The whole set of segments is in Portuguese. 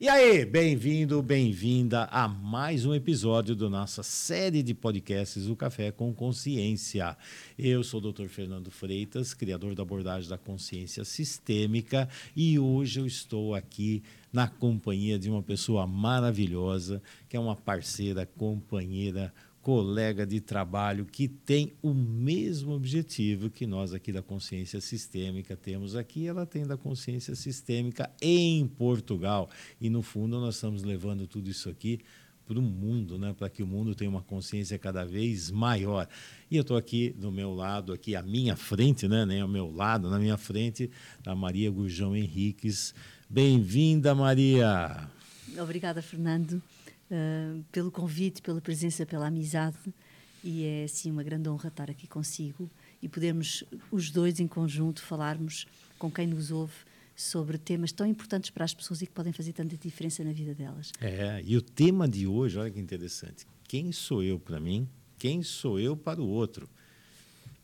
E aí, bem-vindo, bem-vinda a mais um episódio da nossa série de podcasts O Café com Consciência. Eu sou o Dr. Fernando Freitas, criador da abordagem da consciência sistêmica, e hoje eu estou aqui na companhia de uma pessoa maravilhosa, que é uma parceira, companheira, colega de trabalho que tem o mesmo objetivo que nós aqui da consciência sistêmica temos aqui, ela tem da consciência sistêmica em Portugal. E no fundo nós estamos levando tudo isso aqui para o mundo, né? para que o mundo tenha uma consciência cada vez maior. E eu estou aqui do meu lado, aqui à minha frente, né? nem ao meu lado, na minha frente, a Maria Gurjão Henriques. Bem-vinda, Maria! Obrigada, Fernando. Uh, pelo convite, pela presença, pela amizade. E é, sim, uma grande honra estar aqui consigo e podermos, os dois em conjunto, falarmos com quem nos ouve sobre temas tão importantes para as pessoas e que podem fazer tanta diferença na vida delas. É, e o tema de hoje, olha que interessante. Quem sou eu para mim? Quem sou eu para o outro?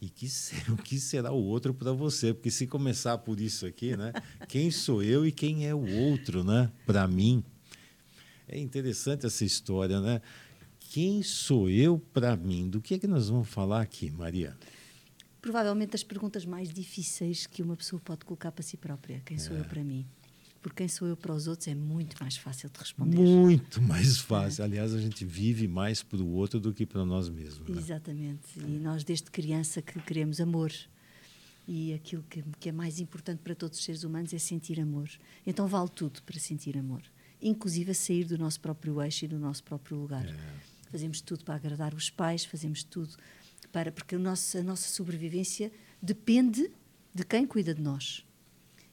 E que, o que será o outro para você? Porque se começar por isso aqui, né? Quem sou eu e quem é o outro, né? Para mim. É interessante essa história, né? Quem sou eu para mim? Do que é que nós vamos falar aqui, Maria? Provavelmente as perguntas mais difíceis que uma pessoa pode colocar para si própria. Quem sou é. eu para mim? Porque quem sou eu para os outros é muito mais fácil de responder. Muito mais fácil. É. Aliás, a gente vive mais para o outro do que para nós mesmos. Né? Exatamente. E nós, desde criança, que queremos amor. E aquilo que, que é mais importante para todos os seres humanos é sentir amor. Então vale tudo para sentir amor inclusive a sair do nosso próprio eixo e do nosso próprio lugar. É. Fazemos tudo para agradar os pais, fazemos tudo para. porque a nossa, a nossa sobrevivência depende de quem cuida de nós.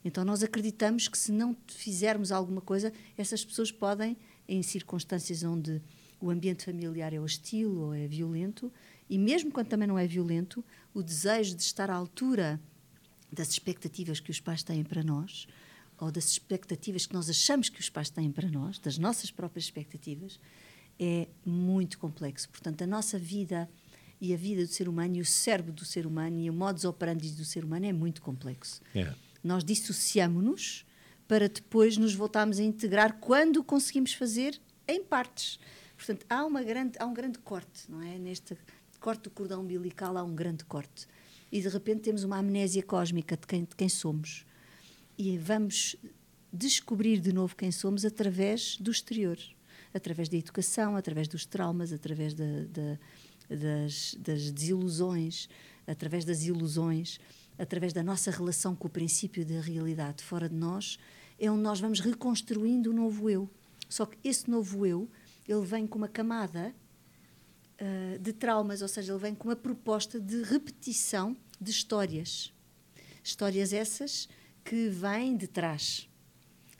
Então nós acreditamos que se não fizermos alguma coisa, essas pessoas podem, em circunstâncias onde o ambiente familiar é hostil ou é violento, e mesmo quando também não é violento, o desejo de estar à altura das expectativas que os pais têm para nós ou das expectativas que nós achamos que os pais têm para nós, das nossas próprias expectativas, é muito complexo. Portanto, a nossa vida e a vida do ser humano e o cérebro do ser humano e o modus operandi do ser humano é muito complexo. É. Nós dissociamos-nos para depois nos voltarmos a integrar quando conseguimos fazer em partes. Portanto, há, uma grande, há um grande corte, não é? Neste corte do cordão umbilical há um grande corte. E de repente temos uma amnésia cósmica de quem, de quem somos e vamos descobrir de novo quem somos através do exterior, através da educação, através dos traumas, através da, da, das, das desilusões, através das ilusões, através da nossa relação com o princípio da realidade fora de nós, é onde nós vamos reconstruindo o novo eu. Só que esse novo eu, ele vem com uma camada uh, de traumas, ou seja, ele vem com uma proposta de repetição de histórias. Histórias essas que vem de trás,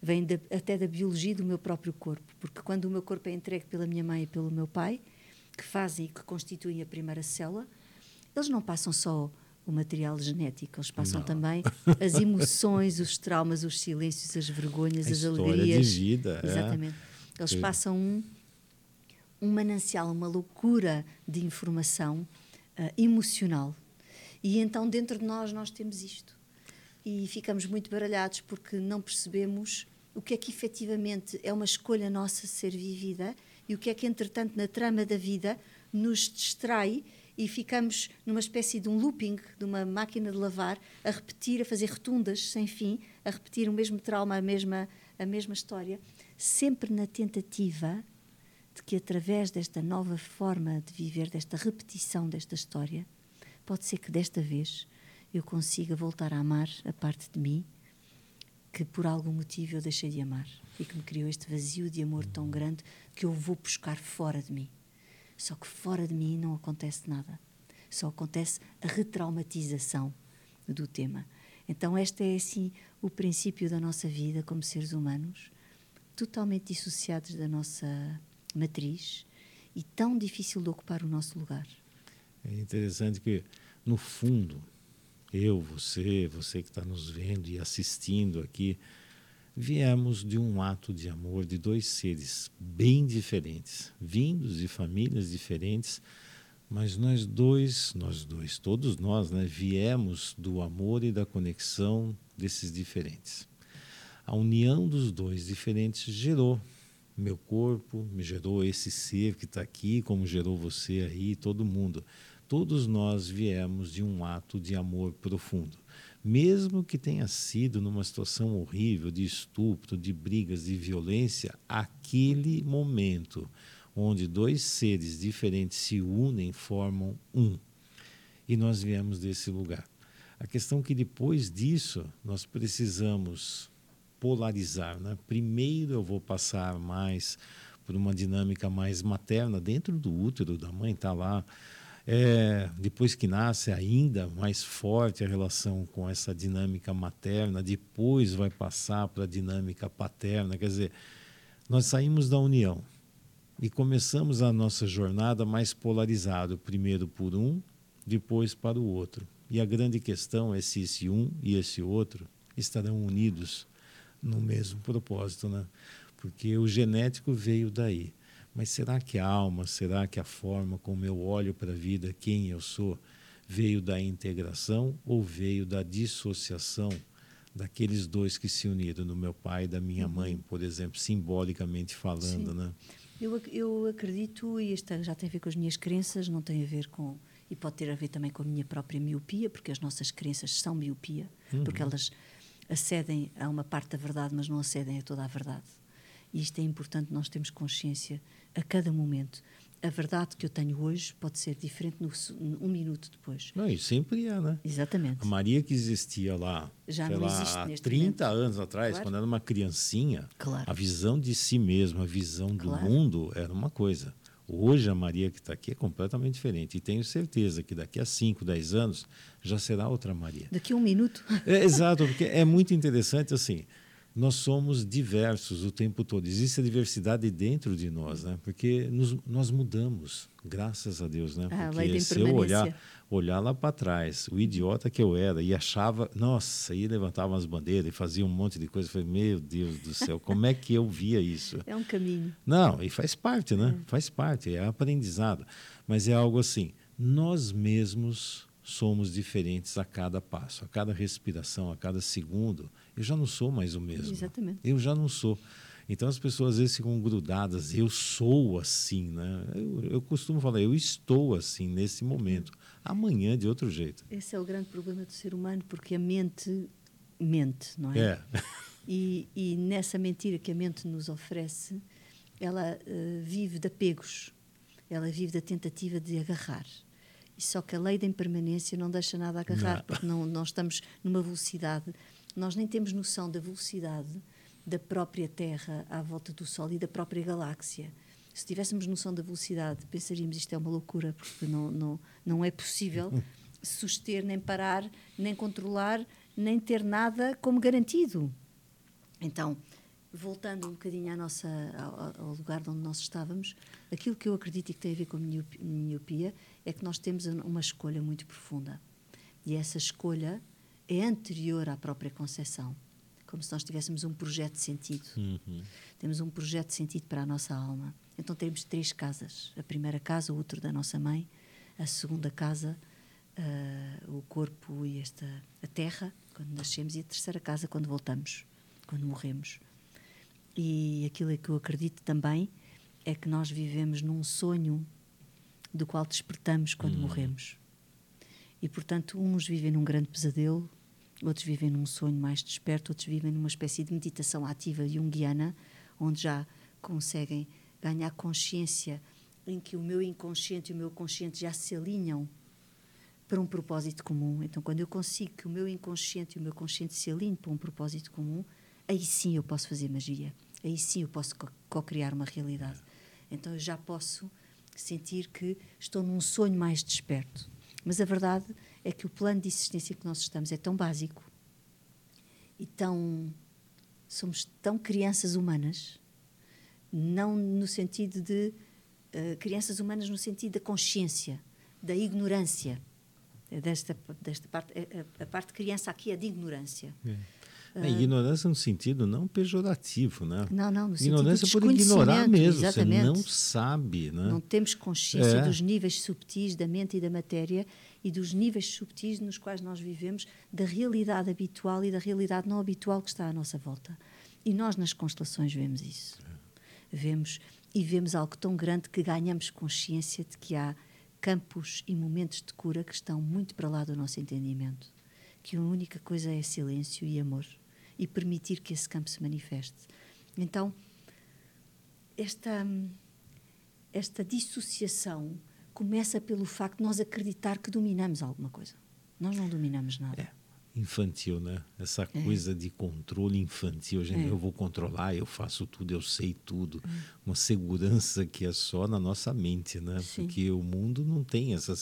vem de, até da biologia do meu próprio corpo, porque quando o meu corpo é entregue pela minha mãe e pelo meu pai, que fazem e que constituem a primeira célula, eles não passam só o material genético, eles passam não. também as emoções, os traumas, os silêncios, as vergonhas, a as alegrias. De vida, é. Exatamente. É. Eles passam um, um manancial, uma loucura de informação uh, emocional. E então dentro de nós nós temos isto e ficamos muito baralhados porque não percebemos o que é que efetivamente é uma escolha nossa ser vivida e o que é que, entretanto, na trama da vida nos distrai e ficamos numa espécie de um looping, de uma máquina de lavar, a repetir, a fazer rotundas sem fim, a repetir o mesmo trauma, a mesma, a mesma história, sempre na tentativa de que, através desta nova forma de viver, desta repetição desta história, pode ser que desta vez eu consiga voltar a amar a parte de mim que por algum motivo eu deixei de amar e que me criou este vazio de amor tão grande que eu vou buscar fora de mim. Só que fora de mim não acontece nada. Só acontece a retraumatização do tema. Então, este é assim o princípio da nossa vida como seres humanos, totalmente dissociados da nossa matriz e tão difícil de ocupar o nosso lugar. É interessante que, no fundo, eu, você, você que está nos vendo e assistindo aqui, viemos de um ato de amor de dois seres bem diferentes, vindos de famílias diferentes, Mas nós dois, nós dois, todos nós, né, viemos do amor e da conexão desses diferentes. A união dos dois diferentes gerou meu corpo, me gerou esse ser que está aqui, como gerou você aí, todo mundo. Todos nós viemos de um ato de amor profundo. Mesmo que tenha sido numa situação horrível de estupro, de brigas, de violência, aquele momento onde dois seres diferentes se unem, formam um. E nós viemos desse lugar. A questão é que depois disso nós precisamos polarizar. Né? Primeiro eu vou passar mais por uma dinâmica mais materna dentro do útero da mãe, está lá. É, depois que nasce, ainda mais forte a relação com essa dinâmica materna, depois vai passar para a dinâmica paterna. Quer dizer, nós saímos da união e começamos a nossa jornada mais polarizado, primeiro por um, depois para o outro. E a grande questão é se esse um e esse outro estarão unidos no mesmo propósito, né? Porque o genético veio daí. Mas será que a alma, será que a forma como eu olho para a vida, quem eu sou, veio da integração ou veio da dissociação daqueles dois que se uniram, no meu pai e da minha mãe, uhum. por exemplo, simbolicamente falando, Sim. né? Eu, eu acredito, e isto já tem a ver com as minhas crenças, não tem a ver com. E pode ter a ver também com a minha própria miopia, porque as nossas crenças são miopia, uhum. porque elas acedem a uma parte da verdade, mas não acedem a toda a verdade. E isto é importante, nós temos consciência a cada momento a verdade que eu tenho hoje pode ser diferente no, um minuto depois. Não, e sempre é, né? Exatamente. A Maria que existia lá, Já sei lá, há 30 momento. anos atrás, claro. quando era uma criancinha, claro. a visão de si mesma, a visão do claro. mundo era uma coisa. Hoje a Maria que está aqui é completamente diferente. E tenho certeza que daqui a 5, 10 anos já será outra Maria. Daqui a um minuto. É, exato, porque é muito interessante assim nós somos diversos o tempo todo. Existe a diversidade dentro de nós, né? Porque nos, nós mudamos, graças a Deus, né? Ah, Porque se eu olhar, olhar lá para trás, o idiota que eu era e achava, nossa, e levantava as bandeiras e fazia um monte de coisa, eu falei, meu Deus do céu, como é que eu via isso? É um caminho. Não, e faz parte, né? É. Faz parte, é aprendizado. Mas é algo assim, nós mesmos somos diferentes a cada passo, a cada respiração, a cada segundo eu já não sou mais o mesmo. Exatamente. Eu já não sou. Então as pessoas às vezes ficam grudadas, eu sou assim, né? Eu, eu costumo falar, eu estou assim nesse momento. Amanhã de outro jeito. Esse é o grande problema do ser humano, porque a mente mente, não é? É. E, e nessa mentira que a mente nos oferece, ela uh, vive de apegos, ela vive da tentativa de agarrar. E só que a lei da impermanência não deixa nada agarrar, não. porque não, não estamos numa velocidade nós nem temos noção da velocidade da própria Terra à volta do Sol e da própria galáxia. Se tivéssemos noção da velocidade, pensaríamos isto é uma loucura, porque não, não, não é possível suster, nem parar, nem controlar, nem ter nada como garantido. Então, voltando um bocadinho à nossa, ao, ao, lugar onde nós estávamos, aquilo que eu acredito e que tem a ver com a miopia é que nós temos uma escolha muito profunda. E essa escolha é anterior à própria concepção. Como se nós tivéssemos um projeto de sentido. Uhum. Temos um projeto de sentido para a nossa alma. Então temos três casas. A primeira casa, o útero da nossa mãe. A segunda casa, uh, o corpo e esta, a terra, quando nascemos. E a terceira casa, quando voltamos, quando morremos. E aquilo que eu acredito também é que nós vivemos num sonho do qual despertamos quando uhum. morremos. E, portanto, uns vivem num grande pesadelo, outros vivem num sonho mais desperto, outros vivem numa espécie de meditação ativa junguiana, onde já conseguem ganhar consciência em que o meu inconsciente e o meu consciente já se alinham para um propósito comum. Então, quando eu consigo que o meu inconsciente e o meu consciente se alinhem para um propósito comum, aí sim eu posso fazer magia. Aí sim eu posso co-criar uma realidade. Então, eu já posso sentir que estou num sonho mais desperto. Mas a verdade é que o plano de existência que nós estamos é tão básico e tão. somos tão crianças humanas, não no sentido de. Uh, crianças humanas no sentido da consciência, da ignorância. Desta, desta parte, a, a parte de criança aqui é de ignorância. É. É, ignorância no sentido não pejorativo, né? Não, não, no ignorância sentido por ignorar mesmo, exatamente. você não sabe, né? Não temos consciência é. dos níveis subtis da mente e da matéria e dos níveis subtis nos quais nós vivemos, da realidade habitual e da realidade não habitual que está à nossa volta. E nós nas constelações vemos isso. Vemos e vemos algo tão grande que ganhamos consciência de que há campos e momentos de cura que estão muito para lá do nosso entendimento. Que a única coisa é silêncio e amor e permitir que esse campo se manifeste. Então, esta, esta dissociação começa pelo facto de nós acreditar que dominamos alguma coisa. Nós não dominamos nada. É infantil, né? Essa é. coisa de controle infantil. Gente, é. Eu vou controlar, eu faço tudo, eu sei tudo. É. Uma segurança que é só na nossa mente, né? Sim. Porque o mundo não tem essa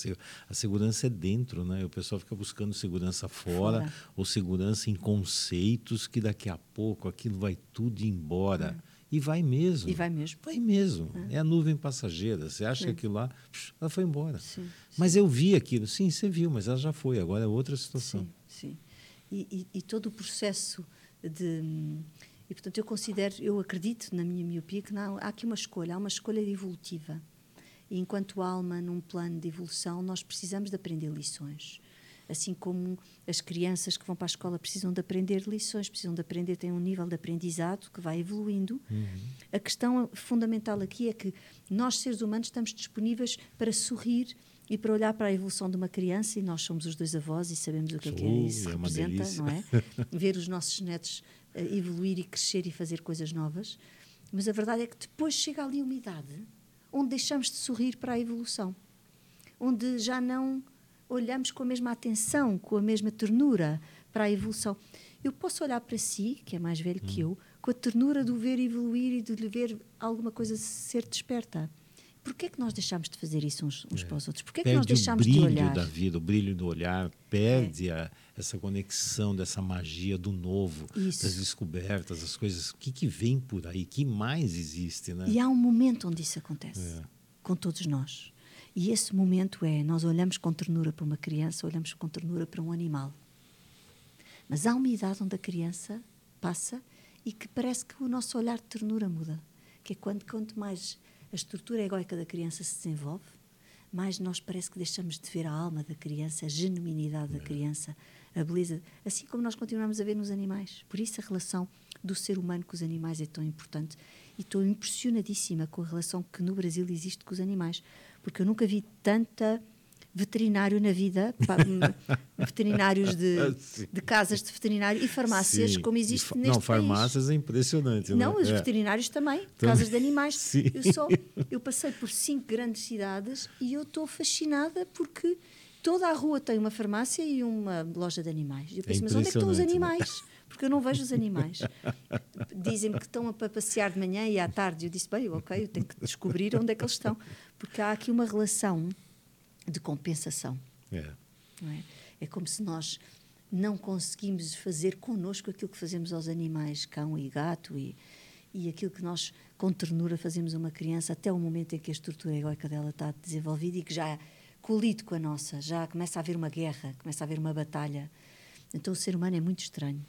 a segurança é dentro, né? O pessoal fica buscando segurança fora, fora. ou segurança em conceitos que daqui a pouco aquilo vai tudo embora. É. E vai mesmo. E vai mesmo. Vai mesmo. É, é a nuvem passageira. Você acha que aquilo lá, ela foi embora. Sim, sim. Mas eu vi aquilo. Sim, você viu, mas ela já foi. Agora é outra situação. Sim, sim e, e, e todo o processo de. E, portanto, eu considero, eu acredito na minha miopia que não, há aqui uma escolha, há uma escolha evolutiva. E enquanto alma, num plano de evolução, nós precisamos de aprender lições. Assim como as crianças que vão para a escola precisam de aprender lições, precisam de aprender, têm um nível de aprendizado que vai evoluindo. Uhum. A questão fundamental aqui é que nós, seres humanos, estamos disponíveis para sorrir e para olhar para a evolução de uma criança, e nós somos os dois avós e sabemos o que é que é isso é representa, delícia. não é? Ver os nossos netos uh, evoluir e crescer e fazer coisas novas. Mas a verdade é que depois chega ali uma idade onde deixamos de sorrir para a evolução, onde já não olhamos com a mesma atenção, com a mesma ternura para a evolução. Eu posso olhar para si, que é mais velho hum. que eu, com a ternura de o ver evoluir e de lhe ver alguma coisa ser desperta. Porquê é que nós deixamos de fazer isso uns, uns é. para os outros? Porquê é que nós deixamos de olhar? o brilho da vida, o brilho do olhar, perde é. a, essa conexão dessa magia do novo, isso. das descobertas, as coisas. O que, que vem por aí? que mais existe? Né? E há um momento onde isso acontece, é. com todos nós. E esse momento é, nós olhamos com ternura para uma criança, olhamos com ternura para um animal. Mas há uma idade onde a criança passa e que parece que o nosso olhar de ternura muda. Que é quando, quanto mais a estrutura egóica da criança se desenvolve, mais nós parece que deixamos de ver a alma da criança, a genuinidade da criança, a beleza, assim como nós continuamos a ver nos animais. Por isso a relação do ser humano com os animais é tão importante e estou impressionadíssima com a relação que no Brasil existe com os animais, porque eu nunca vi tanta veterinário na vida, veterinários de, de, casas de veterinário e farmácias, Sim. como existe neste Não, farmácias país. é impressionante. Não, é? os é. veterinários também, também, casas de animais. Sim. Eu, só, eu passei por cinco grandes cidades e eu estou fascinada porque toda a rua tem uma farmácia e uma loja de animais. Eu penso, é mas onde é que estão os animais? Porque eu não vejo os animais. Dizem-me que estão a passear de manhã e à tarde. Eu disse, bem, ok, eu tenho que descobrir onde é que eles estão. Porque há aqui uma relação de compensação. É. É? é como se nós não conseguimos fazer connosco aquilo que fazemos aos animais, cão e gato, e, e aquilo que nós, com ternura, fazemos a uma criança até o momento em que a estrutura egoica dela está desenvolvida e que já colide com a nossa, já começa a haver uma guerra, começa a haver uma batalha. Então o ser humano é muito estranho,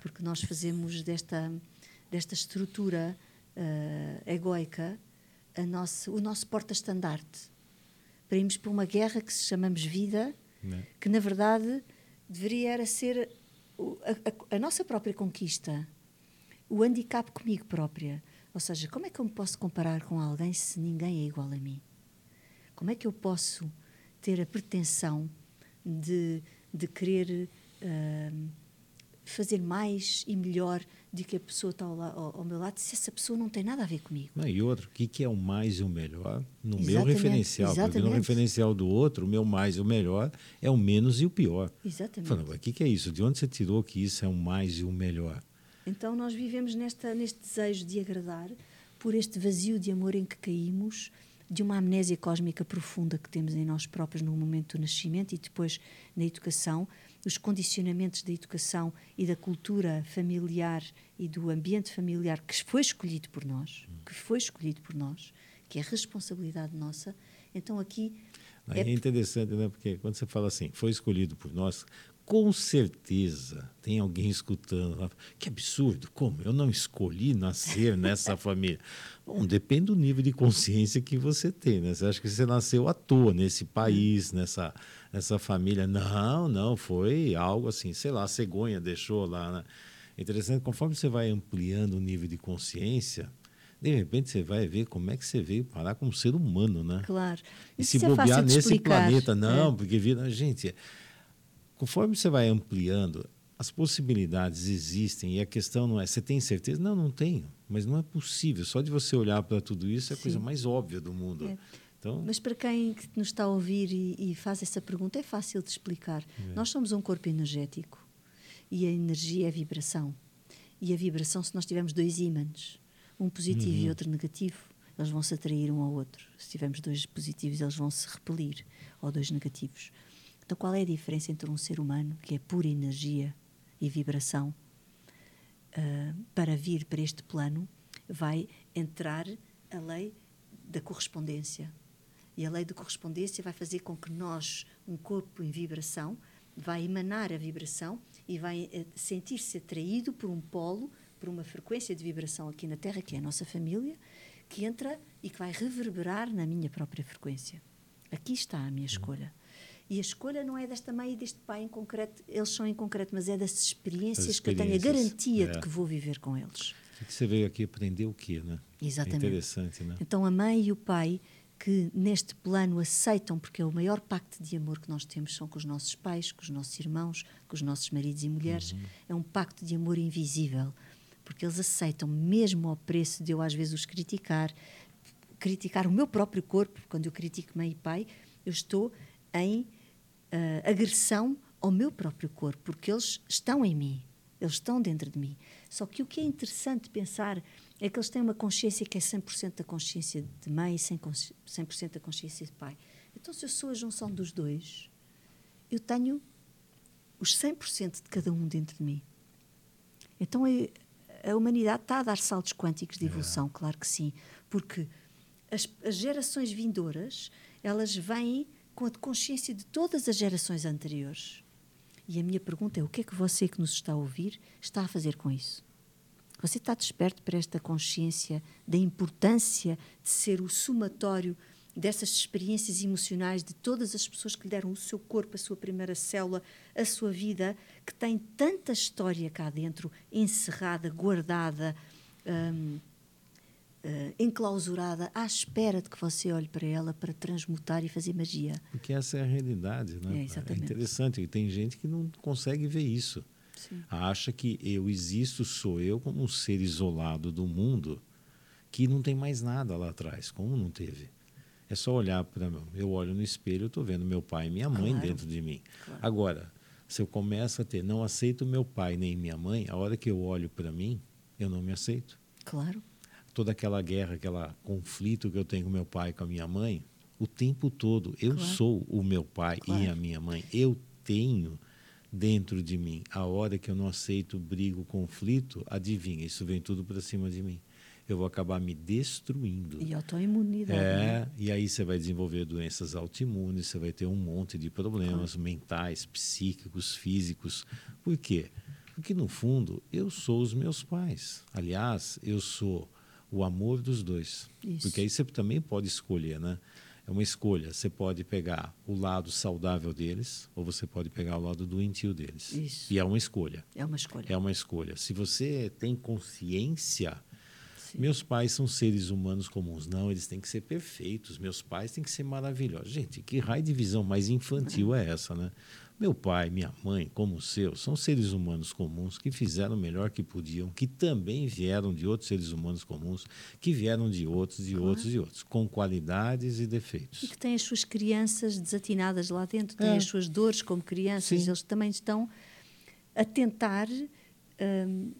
porque nós fazemos desta, desta estrutura uh, egoica nosso, o nosso porta-estandarte para irmos para uma guerra que se chamamos vida, que na verdade deveria era ser a, a, a, nossa própria conquista, o handicap comigo própria. Ou seja, como é que eu me posso comparar com alguém se ninguém é igual a mim? Como é que eu posso ter a pretensão de, de querer uh, fazer mais e melhor de que a pessoa está ao, ao, ao, meu lado se essa pessoa não tem nada a ver comigo. Não, e outro, o que, que é o mais e o melhor no exatamente, meu referencial? Exatamente. Porque no referencial do outro, o meu mais e o melhor é o menos e o pior. Exatamente. Falando, o que, que é isso? De onde você tirou que isso é o mais e o melhor? Então nós vivemos nesta, neste desejo de agradar por este vazio de amor em que caímos, de uma amnésia cósmica profunda que temos em nós próprios no momento do nascimento e depois na educação, os condicionamentos da educação e da cultura familiar e do ambiente familiar que foi escolhido por nós, que foi escolhido por nós, que é responsabilidade nossa. Então aqui é, é interessante, né? Porque quando você fala assim, foi escolhido por nós, com certeza tem alguém escutando. Que absurdo! Como? Eu não escolhi nascer nessa família. Bom, depende do nível de consciência que você tem, né? Você acha que você nasceu à toa nesse país, nessa, nessa família? Não, não, foi algo assim, sei lá, a cegonha deixou lá. Né? Interessante, conforme você vai ampliando o nível de consciência, de repente você vai ver como é que você veio parar como ser humano, né? Claro. E Isso se é bobear nesse planeta, não, é. porque vida, gente, conforme você vai ampliando, as possibilidades existem e a questão não é, você tem certeza? Não, não tenho, mas não é possível. Só de você olhar para tudo isso é a Sim. coisa mais óbvia do mundo. É. Então, mas para quem nos está a ouvir e, e faz essa pergunta, é fácil de explicar. É. Nós somos um corpo energético e a energia é vibração. E a vibração, se nós tivermos dois ímãs, um positivo uhum. e outro negativo, eles vão se atrair um ao outro. Se tivermos dois positivos, eles vão se repelir, ou dois negativos. Então, qual é a diferença entre um ser humano, que é pura energia e vibração, uh, para vir para este plano, vai entrar a lei da correspondência. E a lei da correspondência vai fazer com que nós, um corpo em vibração, vai emanar a vibração e vai uh, sentir-se atraído por um polo, por uma frequência de vibração aqui na Terra, que é a nossa família, que entra e que vai reverberar na minha própria frequência. Aqui está a minha uhum. escolha. E a escolha não é desta mãe e deste pai em concreto, eles são em concreto, mas é das experiências, experiências que eu tenho a garantia é. de que vou viver com eles. E que você veio aqui aprender o quê, né? Exatamente. É interessante, né? Então a mãe e o pai que neste plano aceitam, porque é o maior pacto de amor que nós temos são com os nossos pais, com os nossos irmãos, com os nossos maridos e mulheres, uhum. é um pacto de amor invisível, porque eles aceitam mesmo ao preço de eu às vezes os criticar, criticar o meu próprio corpo, quando eu critico mãe e pai, eu estou em uh, agressão ao meu próprio corpo, porque eles estão em mim, eles estão dentro de mim. Só que o que é interessante pensar é que eles têm uma consciência que é 100% da consciência de mãe e 100% da consciência de pai. Então, se eu sou a junção dos dois, eu tenho os 100% de cada um dentro de mim. Então, a humanidade está a dar saltos quânticos de evolução, é. claro que sim, porque as, as gerações vindouras, elas vêm com a consciência de todas as gerações anteriores. E a minha pergunta é: o que é que você que nos está a ouvir está a fazer com isso? Você está desperto para esta consciência da importância de ser o somatório dessas experiências emocionais de todas as pessoas que lhe deram o seu corpo, a sua primeira célula, a sua vida, que tem tanta história cá dentro, encerrada, guardada. Hum, uh, enclausurada à espera de que você olhe para ela para transmutar e fazer magia. Porque essa é a realidade, né? É, exatamente. é interessante, e tem gente que não consegue ver isso. Sim. Acha que eu existo, sou eu como um ser isolado do mundo que não tem mais nada lá atrás, como não teve. É só olhar para mim. Eu olho no espelho, eu estou vendo meu pai e minha mãe claro. dentro de mim. Claro. Agora, se eu começo a ter, não aceito meu pai nem minha mãe, a hora que eu olho para mim, eu não me aceito. Claro toda aquela guerra, aquele conflito que eu tenho com meu pai e com a minha mãe, o tempo todo eu claro. sou o meu pai e a minha mãe. Eu tenho dentro de mim. A hora que eu não aceito, brigo, conflito, adivinha, isso vem tudo para cima de mim. Eu vou acabar me destruindo. E autoimunidade. É, né? e aí você vai desenvolver doenças autoimunes, você vai ter um monte de problemas claro. mentais, psíquicos, físicos. Por quê? Porque, no fundo, eu sou os meus pais. Aliás, eu sou o amor dos dois. Isso. Porque aí você também pode escolher, né? É uma escolha. Você pode pegar o lado saudável deles ou você pode pegar o lado doentio deles. Isso. E é uma escolha. É uma escolha. É uma escolha. Se você tem consciência, Sim. meus pais são seres humanos comuns. Não, eles têm que ser perfeitos. Meus pais têm que ser maravilhosos. Gente, que raio de visão mais infantil é essa, né? Meu pai, minha mãe, como o seu, são seres humanos comuns que fizeram o melhor que podiam, que também vieram de outros seres humanos comuns, que vieram de outros, de claro. outros e outros, com qualidades e defeitos. E que têm as suas crianças desatinadas lá dentro, têm é. as suas dores como crianças, Sim. eles também estão a tentar um,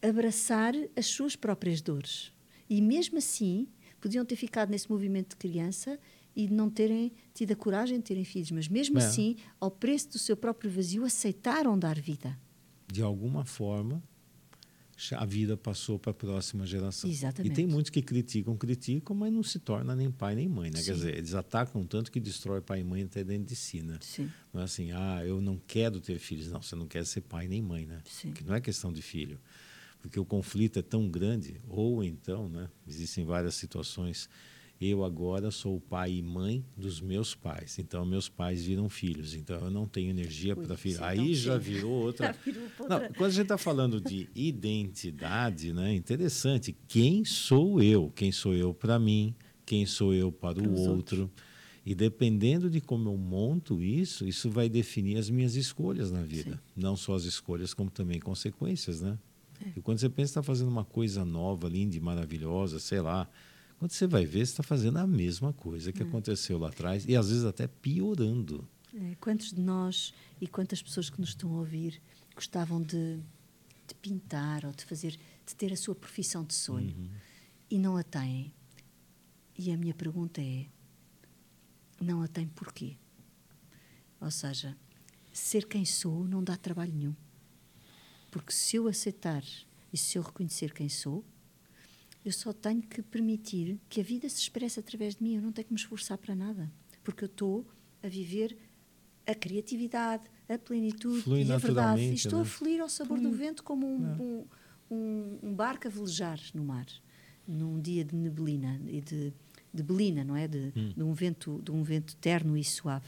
abraçar as suas próprias dores. E mesmo assim, podiam ter ficado nesse movimento de criança e não terem tido a coragem de terem filhos, mas mesmo é. assim, ao preço do seu próprio vazio, aceitaram dar vida. De alguma forma, a vida passou para a próxima geração. Exatamente. E tem muitos que criticam, criticam, mas não se torna nem pai nem mãe, né? Sim. Quer dizer, eles atacam tanto que destrói pai e mãe até dentro de si, né? Sim. Não é assim, ah, eu não quero ter filhos. Não, você não quer ser pai nem mãe, né? Sim. Que não é questão de filho. Porque o conflito é tão grande, ou então, né? Existem várias situações. Eu agora sou o pai e mãe dos meus pais. Então, meus pais viram filhos. Então, eu não tenho energia para filho. isso é Aí já virou outra. Virou Não, quando a gente está falando de identidade, né? Interessante. Quem sou eu? Quem sou eu para mim? Quem sou eu para o outro? E dependendo de como eu monto isso, isso vai definir as minhas escolhas na vida. Não só as escolhas, como também consequências, né? É. E quando você pensa que está fazendo uma coisa nova, linda e maravilhosa, sei lá, quando você vai ver, você está fazendo a mesma coisa É. que aconteceu lá atrás e às vezes até piorando. É, quantos de nós e quantas pessoas que nos estão a ouvir gostavam de, de pintar ou de fazer, de ter a sua profissão de sonho Uhum. e não a têm? E a minha pergunta é: não a têm porquê? Ou seja, ser quem sou não dá trabalho nenhum. Porque se eu aceitar e se eu reconhecer quem sou, eu só tenho que permitir que a vida se expresse através de mim. Eu não tenho que me esforçar para nada. Porque eu estou a viver a criatividade, a plenitude Flui e a verdade. E estou né? a fluir ao sabor do vento como um, É. um, um, um barco a velejar no mar, num dia de neblina e de, de belina, não é? De, Hum. de, um vento, de um vento terno e suave.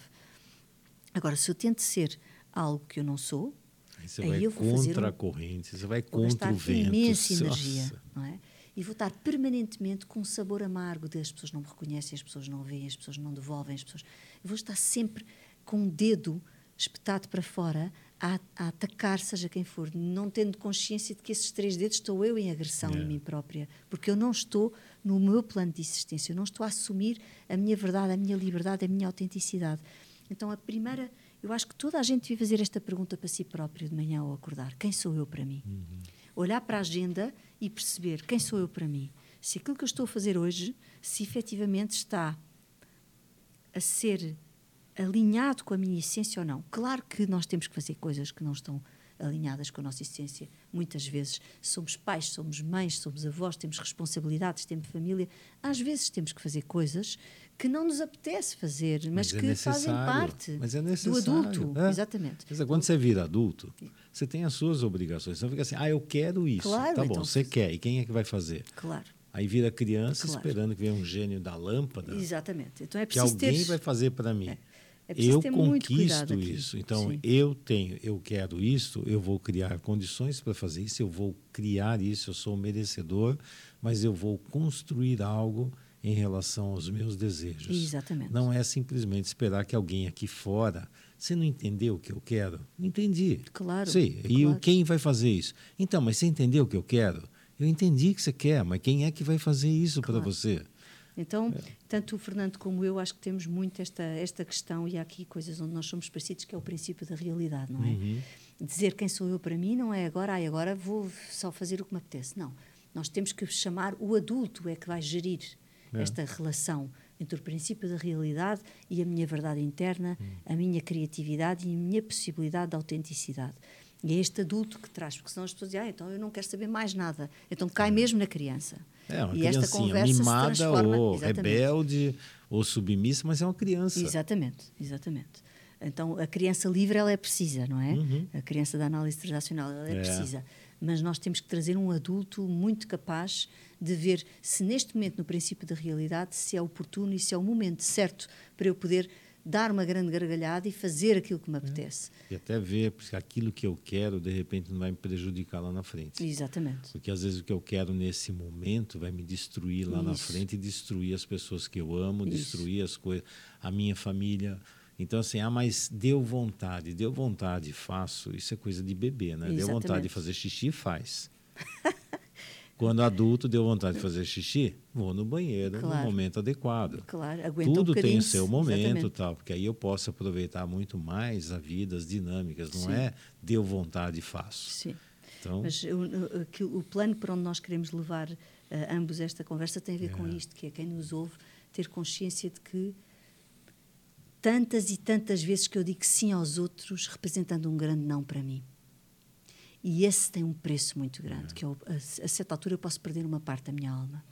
Agora, se eu tento ser algo que eu não sou, Aí você Aí vai eu vou fazer contra um- a corrente, você vai vou contra o vento. imensa Nossa. energia, não é? E vou estar permanentemente com um sabor amargo de as pessoas não me reconhecem, as pessoas não veem, as pessoas não devolvem, as pessoas. Eu vou estar sempre com um dedo espetado para fora a, a atacar, seja quem for, não tendo consciência de que esses três dedos estou eu em agressão Yeah. em mim própria, porque eu não estou no meu plano de existência, eu não estou a assumir a minha verdade, a minha liberdade, a minha autenticidade. Então, a primeira, eu acho que toda a gente devia fazer esta pergunta para si próprio de manhã ao acordar: quem sou eu para mim? Olhar para a agenda e perceber quem sou eu para mim. Se aquilo que eu estou a fazer hoje, se efetivamente está a ser alinhado com a minha essência ou não. Claro que nós temos que fazer coisas que não estão alinhadas com a nossa essência. Muitas vezes somos pais, somos mães, somos avós, temos responsabilidades, temos família. Às vezes temos que fazer coisas que não nos apetece fazer, mas, Mas é que fazem parte Mas é do adulto. É. Exatamente. Dizer, quando você vira adulto, você tem as suas obrigações. Você não fica assim, ah, eu quero isso. Claro, tá bom, então- você quer. E quem é que vai fazer? Claro. Aí vira criança Claro. esperando que venha um gênio da lâmpada Exatamente. Então é que preciso alguém ter vai fazer para mim. É. É eu conquisto isso. Então, Sim. eu tenho, eu quero isso, eu vou criar condições para fazer isso, eu vou criar isso, eu sou merecedor, mas eu vou construir algo em relação aos meus desejos. Exatamente. Não é simplesmente esperar que alguém aqui fora. Você não entendeu o que eu quero? Entendi. Claro. E claro. quem vai fazer isso? Então, mas você entendeu o que eu quero? Eu entendi que você quer, mas quem é que vai fazer isso para Claro. você? Então, tanto o Fernando como eu, acho que temos muito esta, esta questão, e há aqui coisas onde nós somos parecidos, que é o princípio da realidade, não é? Uhum. Dizer quem sou eu para mim não é agora, ai, agora vou só fazer o que me apetece. Não. Nós temos que chamar o adulto, é que vai gerir É. esta relação entre o princípio da realidade e a minha verdade interna, Hum. a minha criatividade e a minha possibilidade de autenticidade. E é este adulto que traz, porque senão as pessoas dizem, ah, então eu não quero saber mais nada. Então cai mesmo na criança. É, uma e esta conversa se mimada transforma- ou Exatamente. rebelde ou submissa, mas é uma criança. Exatamente, exatamente. Então, a criança livre, ela é precisa, não é? Uhum. A criança da análise transacional, ela é, É. precisa. Mas nós temos que trazer um adulto muito capaz de ver se neste momento, no princípio da realidade, se é oportuno e se é o momento certo para eu poder dar uma grande gargalhada e fazer aquilo que me apetece. E até ver porque aquilo que eu quero, de repente, não vai me prejudicar lá na frente. Exatamente. Porque às vezes o que eu quero nesse momento vai me destruir lá na Isso. frente e destruir as pessoas que eu amo, Isso. destruir as coisas, a minha família. Então, assim, ah, mas deu vontade, deu vontade, faço. Isso é coisa de bebê, né? Deu vontade de Exatamente. fazer xixi, faz. Quando adulto deu vontade de fazer xixi, vou no banheiro no Claro. momento adequado. Claro, aguenta um Tudo tem o seu momento, Exatamente. tal, porque aí eu posso aproveitar muito mais a vida, as dinâmicas. Não Sim. é deu vontade, faço. Sim. Então, Mas o, que o plano para onde nós queremos levar eh, ambos esta conversa tem a ver com É. isto, que é quem nos ouve ter consciência de que tantas e tantas vezes que eu digo sim aos outros representando um grande não para mim. E esse tem um preço muito grande, é. que eu, a, a certa altura eu posso perder uma parte da minha alma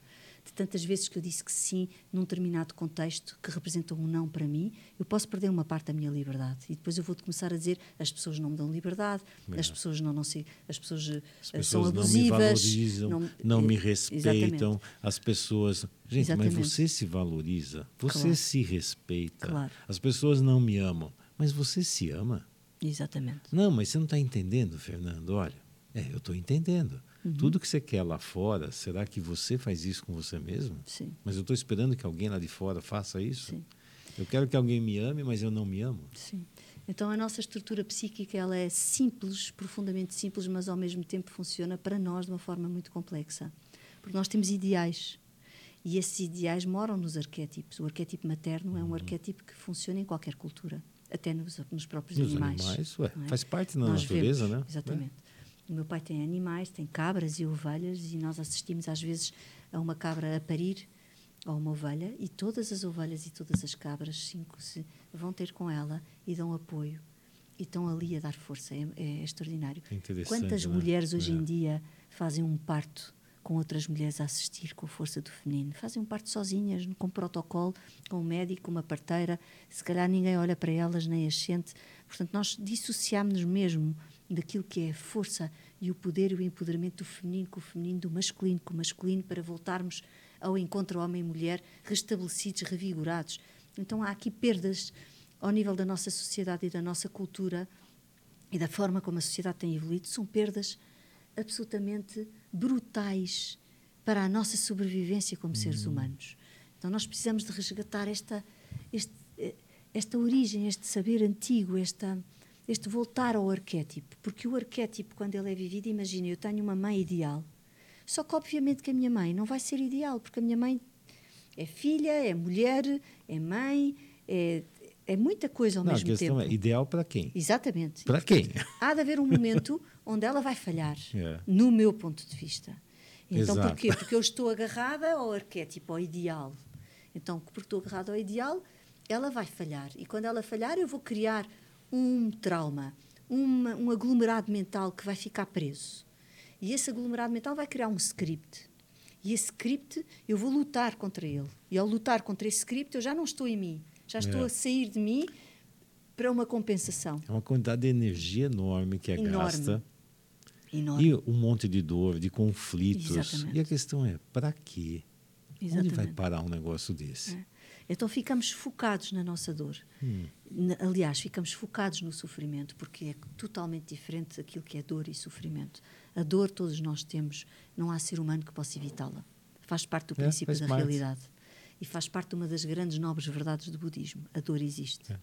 de tantas vezes que eu disse que sim num determinado contexto que representou um não para mim, eu posso perder uma parte da minha liberdade. E depois eu vou começar a dizer as pessoas não me dão liberdade, é. as pessoas não, não sei, as pessoas, as eh, pessoas são abusivas, não me valorizam, não, não me respeitam, exatamente. as pessoas. Gente, exatamente. mas você se valoriza, você claro. se respeita. Claro. As pessoas não me amam, mas você se ama. Exatamente. Não, mas você não está entendendo, Fernando. Olha, é, eu estou entendendo. Uhum. Tudo que você quer lá fora, será que você faz isso com você mesmo? Sim. Mas eu estou esperando que alguém lá de fora faça isso? Sim. Eu quero que alguém me ame, mas eu não me amo. Sim. Então a nossa estrutura psíquica ela é simples, profundamente simples, mas ao mesmo tempo funciona para nós de uma forma muito complexa. Porque nós temos ideais. E esses ideais moram nos arquétipos. O arquétipo materno é um uhum. arquétipo que funciona em qualquer cultura, até nos, nos próprios nos animais. animais ué, é? Faz parte da nós natureza, vemos, né? Exatamente. É. O meu pai tem animais, tem cabras e ovelhas, e nós assistimos às vezes a uma cabra a parir ou uma ovelha, e todas as ovelhas e todas as cabras, cinco, se vão ter com ela e dão apoio. E estão ali a dar força. É, é extraordinário. Quantas né? mulheres hoje é. em dia fazem um parto com outras mulheres a assistir com a força do feminino. Fazem um parto sozinhas, com protocolo, com um médico, uma parteira. Se calhar ninguém olha para elas nem as sente. Portanto, nós dissociamos-nos mesmo daquilo que é a força e o poder e o empoderamento do feminino com o feminino, do masculino com o masculino, para voltarmos ao encontro homem e mulher restabelecidos, revigorados. Então há aqui perdas ao nível da nossa sociedade e da nossa cultura e da forma como a sociedade tem evoluído, são perdas absolutamente brutais para a nossa sobrevivência como seres uhum. humanos. Então nós precisamos de resgatar esta, este, eh, esta origem, este saber antigo, esta, este voltar ao arquétipo, porque o arquétipo, quando ele é vivido, imagina, eu tenho uma mãe ideal, só que obviamente que a minha mãe não vai ser ideal, porque a minha mãe é filha, é mulher, é mãe, é, é muita coisa ao não, mesmo tempo. É ideal para quem? Exatamente. Para quem? Há de haver um momento onde ela vai falhar, é. no meu ponto de vista. Então, Exato. porquê? Porque eu estou agarrada ao arquétipo, ao ideal. Então, porque estou agarrada ao ideal, ela vai falhar. E quando ela falhar, eu vou criar um trauma, uma, um aglomerado mental que vai ficar preso. E esse aglomerado mental vai criar um script. E esse script, eu vou lutar contra ele. E ao lutar contra esse script, eu já não estou em mim. Já estou é. a sair de mim para uma compensação. É uma quantidade de energia enorme que é enorme. gasta. Enorme. E um monte de dor, de conflitos. Exatamente. E a questão é, para quê? Exatamente. Onde vai parar um negócio desse? É. Então ficamos focados na nossa dor. Hum. Aliás, ficamos focados no sofrimento, porque é totalmente diferente daquilo que é dor e sofrimento. A dor todos nós temos, não há ser humano que possa evitá-la. Faz parte do é, princípio da parte. realidade. E faz parte de uma das grandes nobres verdades do budismo. A dor existe. É.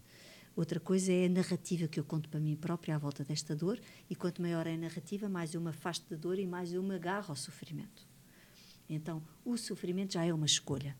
Outra coisa é a narrativa que eu conto para mim própria à volta desta dor, e quanto maior é a narrativa, mais eu me afasto da dor e mais eu me agarro ao sofrimento. Então, o sofrimento já é uma escolha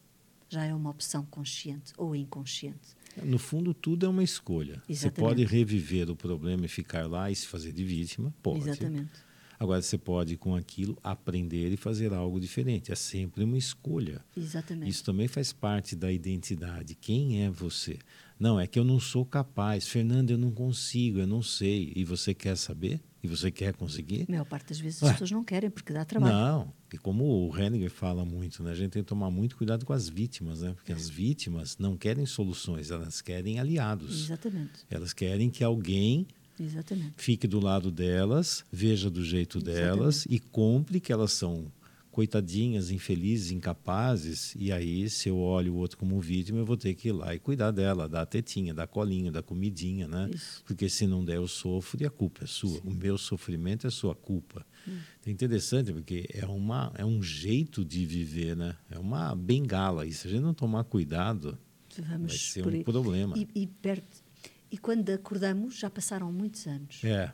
já é uma opção consciente ou inconsciente. No fundo, tudo é uma escolha. Exatamente. Você pode reviver o problema e ficar lá e se fazer de vítima, pode. Exatamente. Agora, você pode, com aquilo, aprender e fazer algo diferente. É sempre uma escolha. Exatamente. Isso também faz parte da identidade. Quem é você? Não, é que eu não sou capaz. Fernando, eu não consigo, eu não sei. E você quer saber? E você quer conseguir? A maior parte das vezes as pessoas não querem, porque dá trabalho. Não, e como o Henniger fala muito, né, a gente tem que tomar muito cuidado com as vítimas, né? porque as vítimas não querem soluções, elas querem aliados. Exatamente. Elas querem que alguém Exatamente. fique do lado delas, veja do jeito Exatamente. delas e compre que elas são coitadinhas, infelizes, incapazes, e aí se eu olho o outro como vítima, eu vou ter que ir lá e cuidar dela, dar a tetinha, dar colinho, dar comidinha, né? Isso. Porque se não der eu sofro e a culpa é sua. Sim. O meu sofrimento é sua culpa. Hum. É interessante porque é, uma, é um jeito de viver, né? É uma bengala. E se a gente não tomar cuidado, Vamos vai ser um problema. E, e, perto, e quando acordamos, já passaram muitos anos. É.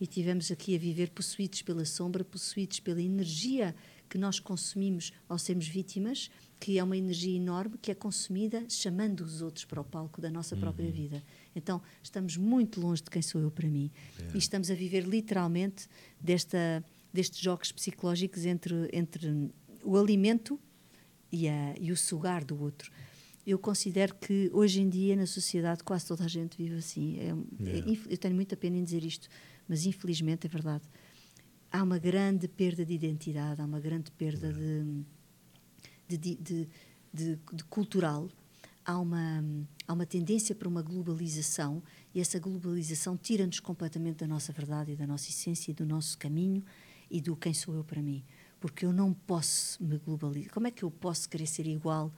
E tivemos aqui a viver possuídos pela sombra, possuídos pela energia que nós consumimos ao sermos vítimas, que é uma energia enorme que é consumida chamando os outros para o palco da nossa própria uhum. vida. Então, estamos muito longe de quem sou eu para mim. É. E estamos a viver literalmente desta, destes jogos psicológicos entre, entre o alimento e, a, e o sugar do outro. Eu considero que hoje em dia na sociedade quase toda a gente vive assim. É, é, eu tenho muita pena em dizer isto, mas infelizmente é verdade há uma grande perda de identidade, há uma grande perda de, de, de, de, de cultural, há uma, há uma tendência para uma globalização e essa globalização tira-nos completamente da nossa verdade e da nossa essência e do nosso caminho e do quem sou eu para mim. Porque eu não posso me globalizar. Como é que eu posso querer ser igual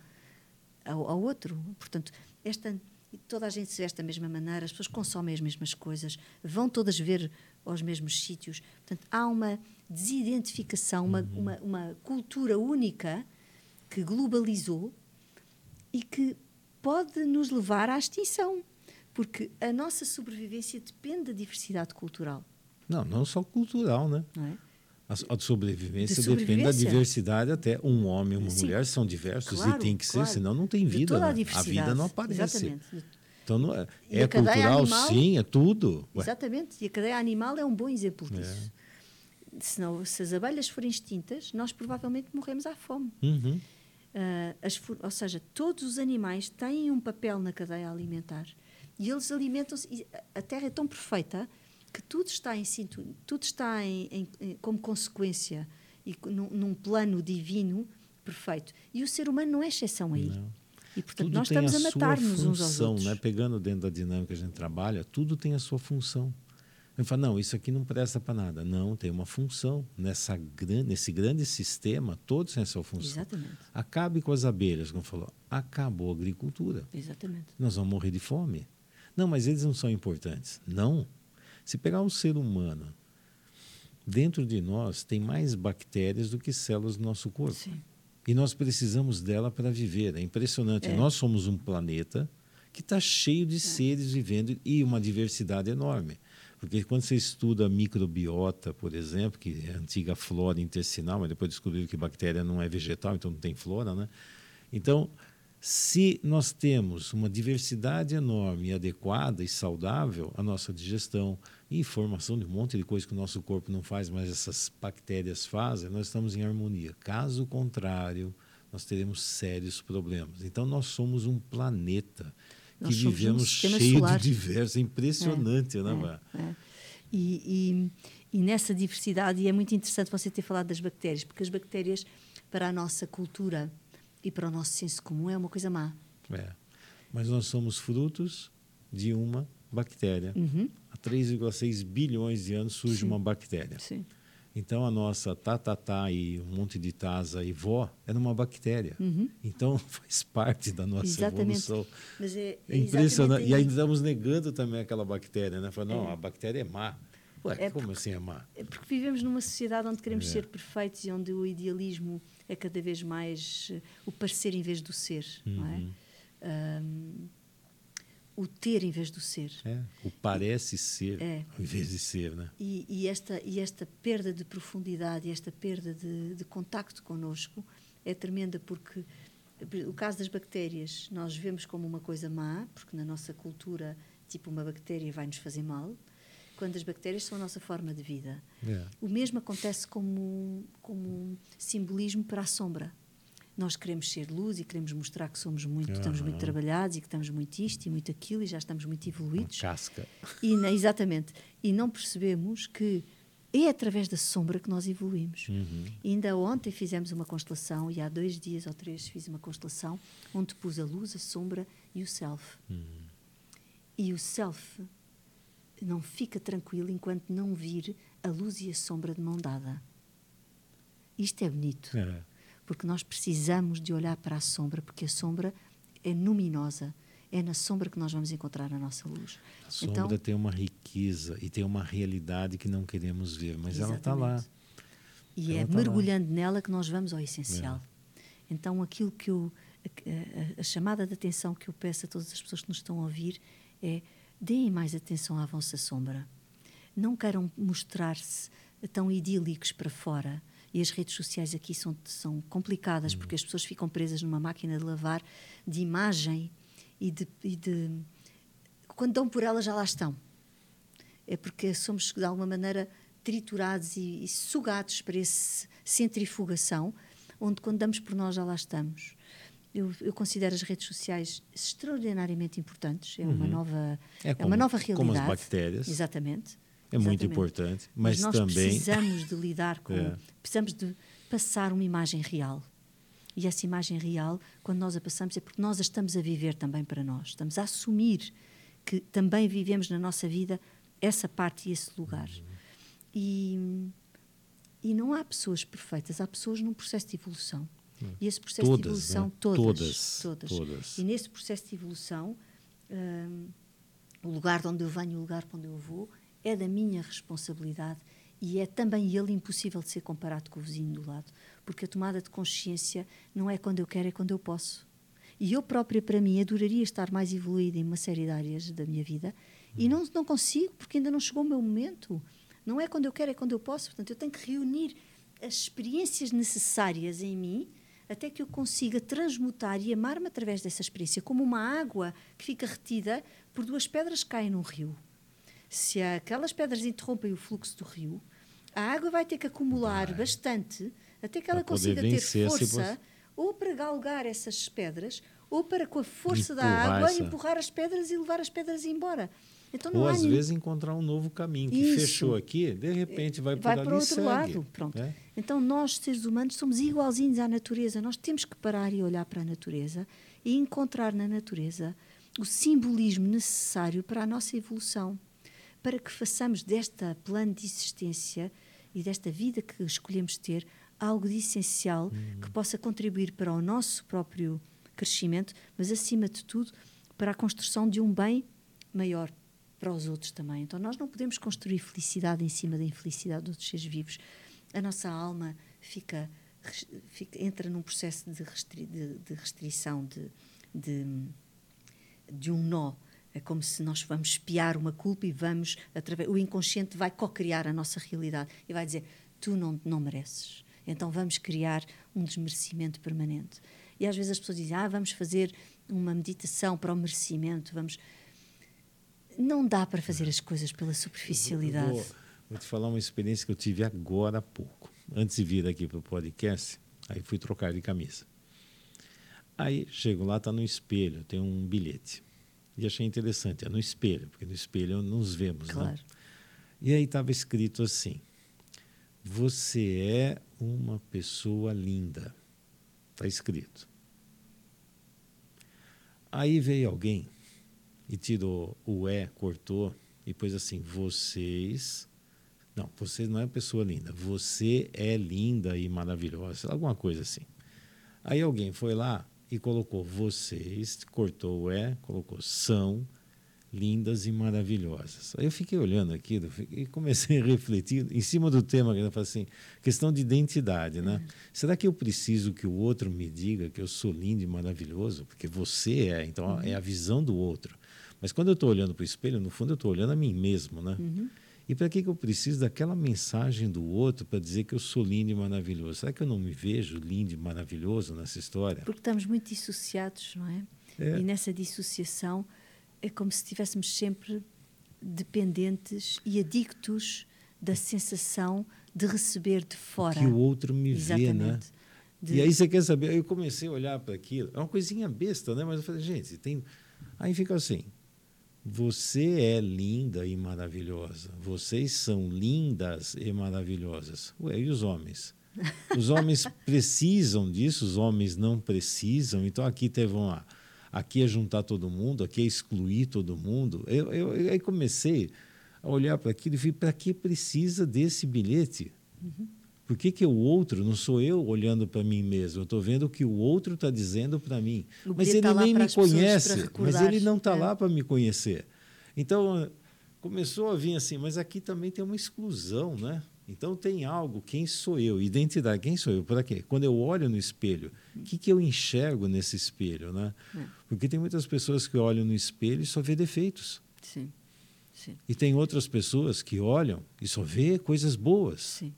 ao, ao outro? Portanto, esta toda a gente se veste da mesma maneira, as pessoas consomem as mesmas coisas, vão todas ver aos mesmos sítios. Portanto, há uma desidentificação, uma, uhum. uma, uma cultura única que globalizou e que pode nos levar à extinção, porque a nossa sobrevivência depende da diversidade cultural. Não, não só cultural, né? Não é? A, a sobrevivência, de sobrevivência, depende da diversidade, até um homem e uma Sim, mulher são diversos claro, e tem que claro. ser, senão não tem vida. a, né? a vida não aparece. Exatamente. Então não é, é cultural, animal, sim, é tudo. Ué. Exatamente. E a cadeia animal é um bom exemplo é. disso. É. Senão, se as abelhas forem extintas, nós provavelmente morremos à fome. Uhum. Uh, as, ou seja, todos os animais têm um papel na cadeia alimentar e eles alimentam-se. A Terra é tão perfeita que tudo está em sintonia, tudo está em, em, como consequência e num, num, plano divino perfeito. E o ser humano não é exceção aí. Não. E portanto tudo nós estamos a, a matar-nos uns aos outros. Né? Pegando dentro da dinâmica que a gente trabalha, tudo tem a sua função. Eu falo, não, isso aqui não presta para nada. Não, tem uma função. Nessa, nesse grande sistema, todos têm a sua função. Exatamente. Acabe com as abelhas, como falou. Acabou a agricultura. Exatamente. Nós vamos morrer de fome. Não, mas eles não são importantes. Não. Se pegar um ser humano, dentro de nós tem mais bactérias do que células do nosso corpo. Sim. E nós precisamos dela para viver. É impressionante. É. Nós somos um planeta que está cheio de é. seres vivendo e uma diversidade enorme. Porque quando você estuda a microbiota, por exemplo, que é a antiga flora intestinal, mas depois descobriram que bactéria não é vegetal, então não tem flora, né? Então, se nós temos uma diversidade enorme, adequada e saudável, a nossa digestão e formação de um monte de coisa que o nosso corpo não faz, mas essas bactérias fazem, nós estamos em harmonia. Caso contrário, nós teremos sérios problemas. Então, nós somos um planeta que vivemos um cheio solar. de diversos. É impressionante, é, né, é, é. E, e, e nessa diversidade, e é muito interessante você ter falado das bactérias, porque as bactérias, para a nossa cultura, e para o nosso senso comum é uma coisa má. É. Mas nós somos frutos de uma bactéria. Uhum. Há 3,6 bilhões de anos surge Sim. uma bactéria. Sim. Então a nossa tatatá e um monte de tasa e vó era uma bactéria. Uhum. Então faz parte da nossa exatamente. evolução. Mas é, é impressionante. E ainda estamos negando também aquela bactéria, né? Falando, não, é. a bactéria é má. Ué, é como porque, assim é má? É porque vivemos numa sociedade onde queremos É. ser perfeitos e onde o idealismo é cada vez mais uh, o parecer em vez do ser, não é? Uhum. Um, o ter em vez do ser. É, o parece ser É. ao invés de ser, né? E, e esta, e esta perda de profundidade, esta perda de, de contacto connosco é tremenda porque o caso das bactérias nós vemos como uma coisa má, porque na nossa cultura, tipo, uma bactéria vai nos fazer mal, quando as bactérias são a nossa forma de vida. É. O mesmo acontece como, como um simbolismo para a sombra. Nós queremos ser luz e queremos mostrar que somos muito, estamos muito trabalhados e que estamos muito isto e muito aquilo e já estamos muito Uma evoluídos. casca. E, exatamente. E não percebemos que é através da sombra que nós evoluímos. Uhum. Ainda ontem fizemos uma constelação, e há dois dias ou três fiz uma constelação, onde pus a luz, a sombra e o self. Uhum. E o self não fica tranquilo enquanto não vir a luz e a sombra de mão dada. Isto é bonito, É. porque nós precisamos de olhar para a sombra, porque a sombra é luminosa. É na sombra que nós vamos encontrar a nossa luz. A sombra Então- tem uma riqueza e tem uma realidade que não queremos ver, mas ela está lá. Exatamente. E Ela é tá lá. mergulhando nela que nós vamos ao essencial. Então, aquilo que eu. A, a- a chamada de atenção que eu peço a todas as pessoas que nos estão a ouvir é deem mais atenção à vossa sombra. Não queiram mostrar-se tão idílicos para fora. E as redes sociais aqui são, são complicadas Uhum. porque as pessoas ficam presas numa máquina de lavar de imagem e de, e de. Quando dão por ela, já lá estão é porque somos de alguma maneira triturados e, e sugados para essa centrifugação, onde quando damos por nós já lá estamos. Eu, eu considero as redes sociais extraordinariamente importantes. É uma Uhum. nova É é, como- uma nova realidade. como as bactérias. Exatamente. É muito importante, mas, mas nós também precisamos de lidar com, é. precisamos de passar uma imagem real. E essa imagem real, quando nós a passamos, é porque nós a estamos a viver também para nós. Estamos a assumir que também vivemos na nossa vida essa parte e esse lugar. Uhum. E, e não há pessoas perfeitas, há pessoas num processo de evolução. Uhum. E esse processo todas, de evolução, né? todas, todas, todas, E nesse processo de evolução, hum, o lugar de onde eu venho, o lugar para onde eu vou, é da minha responsabilidade e é também ele impossível de ser comparado com o vizinho do lado, porque a tomada de consciência não é quando eu quero, é quando eu posso. E eu própria, para mim, adoraria estar mais evoluída em uma série de áreas da minha vida e não, não consigo, porque ainda não chegou o meu momento. Não é quando eu quero, é quando eu posso. Portanto, eu tenho que reunir as experiências necessárias em mim até que eu consiga transmutar e amar-me através dessa experiência, como uma água que fica retida por duas pedras que caem num rio. Se aquelas pedras interrompem o fluxo do rio, a água vai ter que acumular bastante até que ela consiga ter força ou para galgar essas pedras ou para com a força empurrar da água essa. empurrar as pedras e levar as pedras embora. Então, Ou às vezes encontrar um novo caminho que Isso. fechou aqui, de repente vai, vai por para outro lado. Pronto. É? Então nós seres humanos somos igualzinhos à natureza. Nós temos que parar e olhar para a natureza e encontrar na natureza o simbolismo necessário para a nossa evolução, para que façamos desta plano de existência e desta vida que escolhemos ter algo de essencial uhum. que possa contribuir para o nosso próprio crescimento, mas acima de tudo para a construção de um bem maior para os outros também. Então nós não podemos construir felicidade em cima da infelicidade de outros seres vivos. A nossa alma fica, fica entra num processo de, restri, de, de restrição, de, de, de um nó. É como se nós vamos espiar uma culpa e vamos através o inconsciente vai co-criar a nossa realidade e vai dizer tu não não mereces. Então vamos criar um desmerecimento permanente. E às vezes as pessoas dizem: "Ah, vamos fazer uma meditação para o merecimento, vamos não dá para fazer as coisas pela superficialidade. Vou, vou, te falar uma experiência que eu tive agora há pouco. Antes de vir aqui para o podcast, aí fui trocar de camisa. Aí chego lá, está no espelho, tem um bilhete. E achei interessante, é no espelho, porque no espelho nos vemos, né? claro. né? E aí estava escrito assim: Você é uma pessoa linda. Está escrito. Aí veio alguém e tirou o é, cortou e pôs assim: vocês. Não, você não é pessoa linda. Você é linda e maravilhosa. Alguma coisa assim. Aí alguém foi lá e colocou vocês, cortou o é, colocou são lindas e maravilhosas. Aí eu fiquei olhando aquilo e comecei a refletir em cima do tema que eu falei assim, questão de identidade, né? Uhum. Será que eu preciso que o outro me diga que eu sou lindo e maravilhoso? Porque você é, então uhum. é a visão do outro. Mas quando eu estou olhando para o espelho, no fundo eu estou olhando a mim mesmo, né? Uhum. E para que, que eu preciso daquela mensagem do outro para dizer que eu sou lindo e maravilhoso? Será que eu não me vejo lindo e maravilhoso nessa história? Porque estamos muito dissociados, não é? é. E nessa dissociação é como se estivéssemos sempre dependentes e adictos da sensação de receber de fora. Que o outro me Exatamente. vê, né? De... E aí você quer saber? Eu comecei a olhar para aquilo. É uma coisinha besta, né? Mas eu falei, gente, tem. Aí fica assim. Você é linda e maravilhosa. Vocês são lindas e maravilhosas. Ué, e os homens? Os homens precisam disso, os homens não precisam. Então aqui teve uma. Aqui é juntar todo mundo, aqui é excluir todo mundo. Eu, eu, eu aí comecei a olhar para aquilo e falei: para que precisa desse bilhete? Uhum. Por que, que o outro, não sou eu olhando para mim mesmo, eu estou vendo o que o outro está dizendo para mim. O mas ele tá nem me conhece, mas ele não está é. lá para me conhecer. Então, começou a vir assim, mas aqui também tem uma exclusão, né? Então tem algo, quem sou eu? Identidade, quem sou eu? Para quê? Quando eu olho no espelho, o que, que eu enxergo nesse espelho, né? É. Porque tem muitas pessoas que olham no espelho e só vê defeitos. Sim. Sim. E tem outras pessoas que olham e só vê coisas boas. Sim.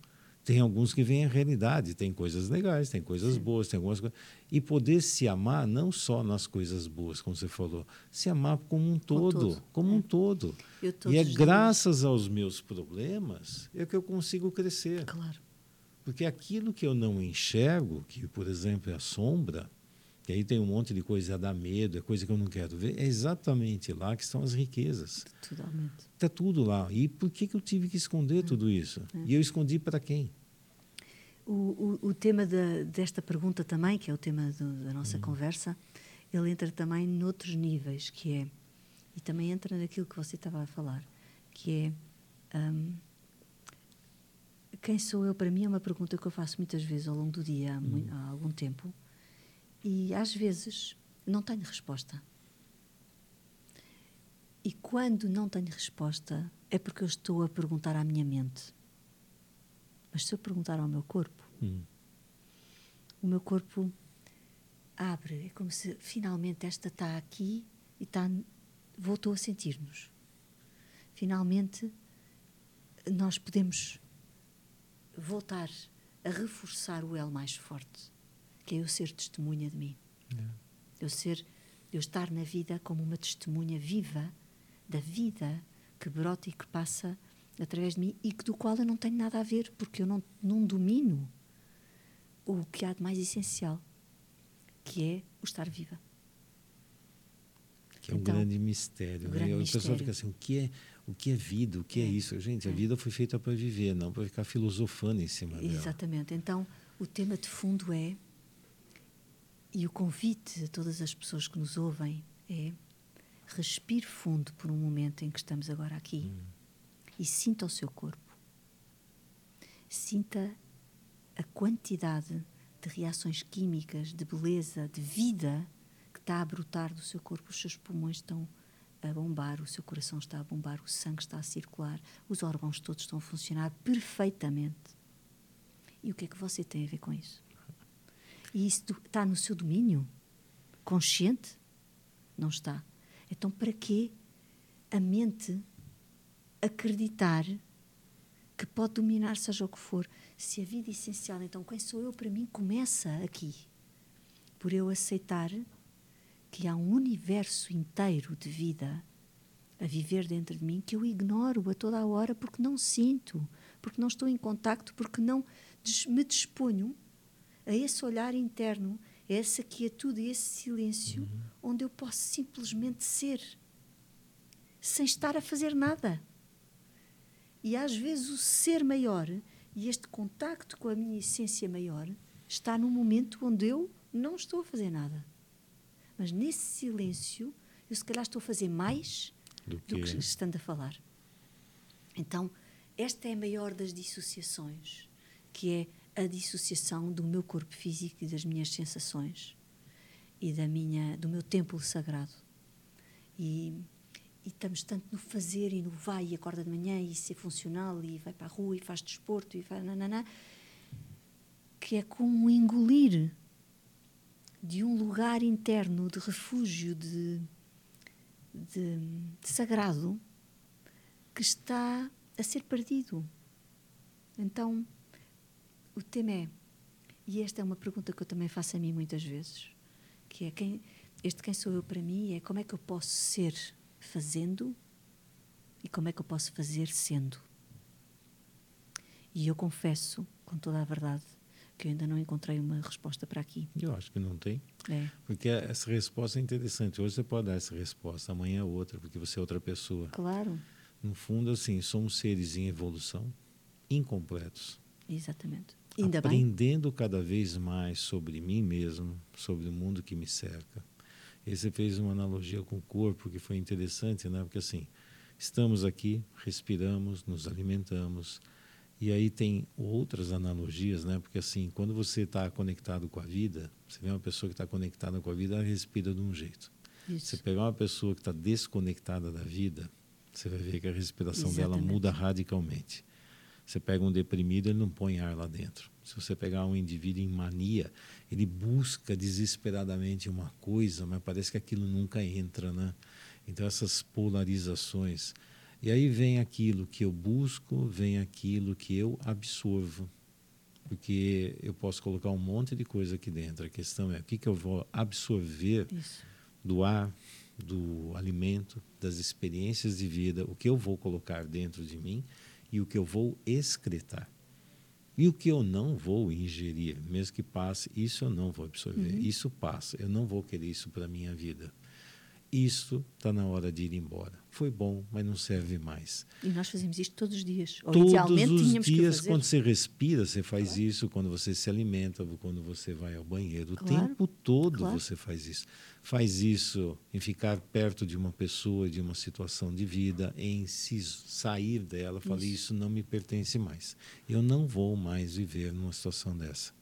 Tem alguns que veem a realidade, tem coisas legais, tem coisas Sim. boas, tem algumas coisas. E poder se amar não só nas coisas boas, como você falou, se amar como um todo, todo. como é. um todo. E é graças aos meus problemas é que eu consigo crescer. Claro. Porque aquilo que eu não enxergo, que por exemplo é a sombra, que aí tem um monte de coisa a dar medo, é coisa que eu não quero ver. É exatamente lá que estão as riquezas. Totalmente. Está tudo lá. E por que, que eu tive que esconder é. tudo isso? É. E eu escondi para quem? O, o, o tema da, desta pergunta também, que é o tema do, da nossa hum. conversa, ele entra também noutros níveis, que é, e também entra naquilo que você estava a falar, que é um, quem sou eu? Para mim é uma pergunta que eu faço muitas vezes ao longo do dia, há, muito, há algum tempo, e às vezes não tenho resposta. E quando não tenho resposta, é porque eu estou a perguntar à minha mente. Mas se eu perguntar ao meu corpo, hum. o meu corpo abre. É como se finalmente esta está aqui e está, voltou a sentir-nos. Finalmente nós podemos voltar a reforçar o elo mais forte, que é eu ser testemunha de mim. Yeah. Eu ser, eu estar na vida como uma testemunha viva da vida que brota e que passa através de mim e do qual eu não tenho nada a ver, porque eu não, não domino o que há de mais essencial, que é o estar viva. Que é um então, grande mistério. Um né? grande a pessoa fica assim, o que é, o que é vida? O que é, é isso? Gente, é. a vida foi feita para viver, não para ficar filosofando em cima dela. Exatamente. Então, o tema de fundo é, e o convite a todas as pessoas que nos ouvem é respire fundo por um momento em que estamos agora aqui hum. E sinta o seu corpo. Sinta a quantidade de reações químicas, de beleza, de vida que está a brotar do seu corpo. Os seus pulmões estão a bombar, o seu coração está a bombar, o sangue está a circular, os órgãos todos estão a funcionar perfeitamente. E o que é que você tem a ver com isso? E isso está no seu domínio? Consciente? Não está. Então, para que a mente acreditar que pode dominar seja o que for? Se a vida é essencial, então quem sou eu para mim começa aqui. Por eu aceitar que há um universo inteiro de vida a viver dentro de mim que eu ignoro a toda a hora porque não sinto, porque não estou em contacto, porque não me disponho a esse olhar interno, a essa quietude, a esse silêncio, uhum. onde eu posso simplesmente ser, sem estar a fazer nada. E às vezes o ser maior e este contacto com a minha essência maior está no momento onde eu não estou a fazer nada. Mas nesse silêncio, eu se calhar estou a fazer mais do que, do que estando a falar. Então, esta é a maior das dissociações, que é a dissociação do meu corpo físico e das minhas sensações e da minha do meu templo sagrado. E, e estamos tanto no fazer e no vai e acorda de manhã e ser funcional e vai para a rua e faz desporto e faz nananã, que é como engolir de um lugar interno de refúgio, de, de, de sagrado, que está a ser perdido. Então, o tema é, e esta é uma pergunta que eu também faço a mim muitas vezes, que é quem, este quem sou eu para mim é como é que eu posso ser fazendo e como é que eu posso fazer sendo. E eu confesso, com toda a verdade, que eu ainda não encontrei uma resposta para aqui. Eu acho que não tem. É. Porque essa resposta é interessante. Hoje você pode dar essa resposta, amanhã é outra, porque você é outra pessoa. Claro. No fundo, assim, somos seres em evolução, incompletos. Exatamente. Ainda Aprendendo bem. cada vez mais sobre mim mesmo, sobre o mundo que me cerca. E você fez uma analogia com o corpo que foi interessante, né? Porque assim, estamos aqui, respiramos, nos alimentamos, e aí tem outras analogias, né? Porque assim, quando você está conectado com a vida, você vê uma pessoa que está conectada com a vida, ela respira de um jeito. Isso. Você pegar uma pessoa que está desconectada da vida, você vai ver que a respiração Exatamente. dela muda radicalmente. Você pega um deprimido, ele não põe ar lá dentro. Se você pegar um indivíduo em mania, ele busca desesperadamente uma coisa, mas parece que aquilo nunca entra, né? Então essas polarizações e aí vem aquilo que eu busco, vem aquilo que eu absorvo. Porque eu posso colocar um monte de coisa aqui dentro. A questão é o que, que eu vou absorver Isso. do ar, do alimento, das experiências de vida, o que eu vou colocar dentro de mim e o que eu vou excretar. E o que eu não vou ingerir, mesmo que passe, isso eu não vou absorver. Uhum. Isso passa. Eu não vou querer isso para a minha vida. Isso está na hora de ir embora. Foi bom, mas não serve mais. E nós fazemos isto todos os dias. Ou todos os dias, quando você respira, você faz claro. isso. Quando você se alimenta, quando você vai ao banheiro. Claro. O tempo todo claro. você faz isso. Faz isso em ficar perto de uma pessoa, de uma situação de vida, em se sair dela. Falei, isso. isso não me pertence mais. Eu não vou mais viver numa situação dessa.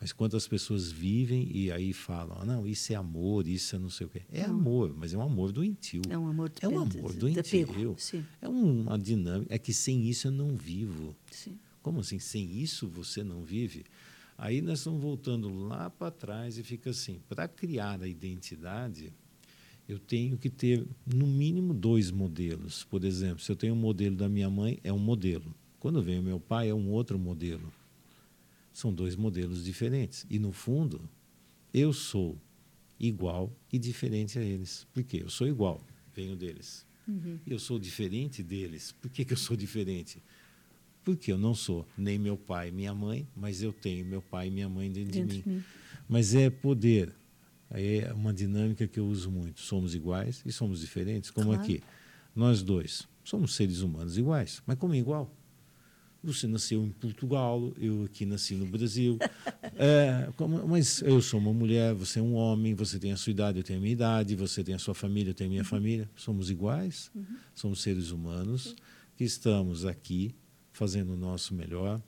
Mas quantas pessoas vivem e aí falam, ah, não, isso é amor, isso é não sei o quê. É não. amor, mas é um amor doentio. É um amor É um amor doentio. É uma dinâmica. É que sem isso eu não vivo. Sim. Como assim? Sem isso você não vive? Aí nós estamos voltando lá para trás e fica assim: para criar a identidade, eu tenho que ter no mínimo dois modelos. Por exemplo, se eu tenho um modelo da minha mãe, é um modelo. Quando vem o meu pai, é um outro modelo. São dois modelos diferentes. E, no fundo, eu sou igual e diferente a eles. Por quê? Eu sou igual, venho deles. Uhum. Eu sou diferente deles. Por que, que eu sou diferente? Porque eu não sou nem meu pai e minha mãe, mas eu tenho meu pai e minha mãe dentro, dentro de, mim. de mim. Mas é poder. É uma dinâmica que eu uso muito. Somos iguais e somos diferentes. Como claro. aqui. Nós dois somos seres humanos iguais, mas como igual? Você nasceu em Portugal, eu aqui nasci no Brasil. Como, mas eu sou uma mulher, você é um homem, você tem a sua idade, eu tenho a minha idade, você tem a sua família, eu tenho a minha uhum. família. Somos iguais, uhum. somos seres humanos que estamos aqui fazendo o nosso melhor,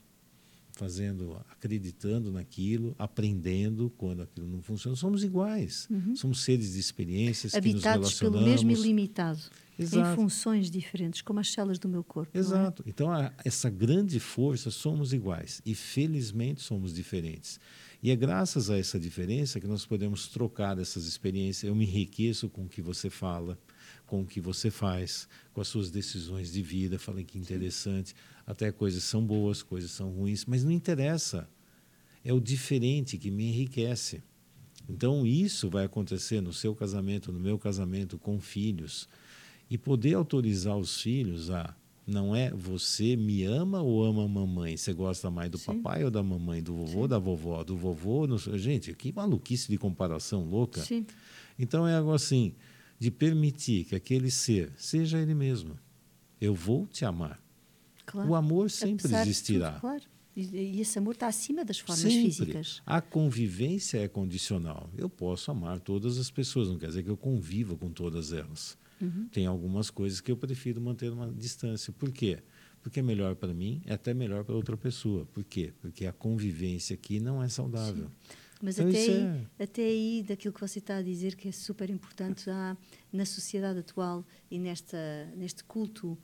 fazendo, acreditando naquilo, aprendendo quando aquilo não funciona. Somos iguais. Uhum. Somos seres de experiências Habitados que nos relacionamos. pelo mesmo ilimitado. Exato. Em funções diferentes, como as células do meu corpo. É? Exato. É? Então, a, essa grande força, somos iguais. E, felizmente, somos diferentes. E é graças a essa diferença que nós podemos trocar essas experiências. Eu me enriqueço com o que você fala, com o que você faz, com as suas decisões de vida. Falei que interessante. Sim até coisas são boas, coisas são ruins, mas não interessa. É o diferente que me enriquece. Então, isso vai acontecer no seu casamento, no meu casamento, com filhos. E poder autorizar os filhos a. Não é você me ama ou ama a mamãe? Você gosta mais do Sim. papai ou da mamãe? Do vovô ou da vovó? Do vovô? No... Gente, que maluquice de comparação louca. Sim. Então, é algo assim, de permitir que aquele ser seja ele mesmo. Eu vou te amar. Claro. O amor sempre Apesar existirá. Tudo, claro. E esse amor está acima das formas sempre. físicas. A convivência é condicional. Eu posso amar todas as pessoas, não quer dizer que eu conviva com todas elas. Uhum. Tem algumas coisas que eu prefiro manter uma distância. Por quê? Porque é melhor para mim, é até melhor para outra pessoa. Por quê? Porque a convivência aqui não é saudável. Sim. Mas então, até, aí, é... até aí, daquilo que você está a dizer, que é super importante há, na sociedade atual e nesta, neste culto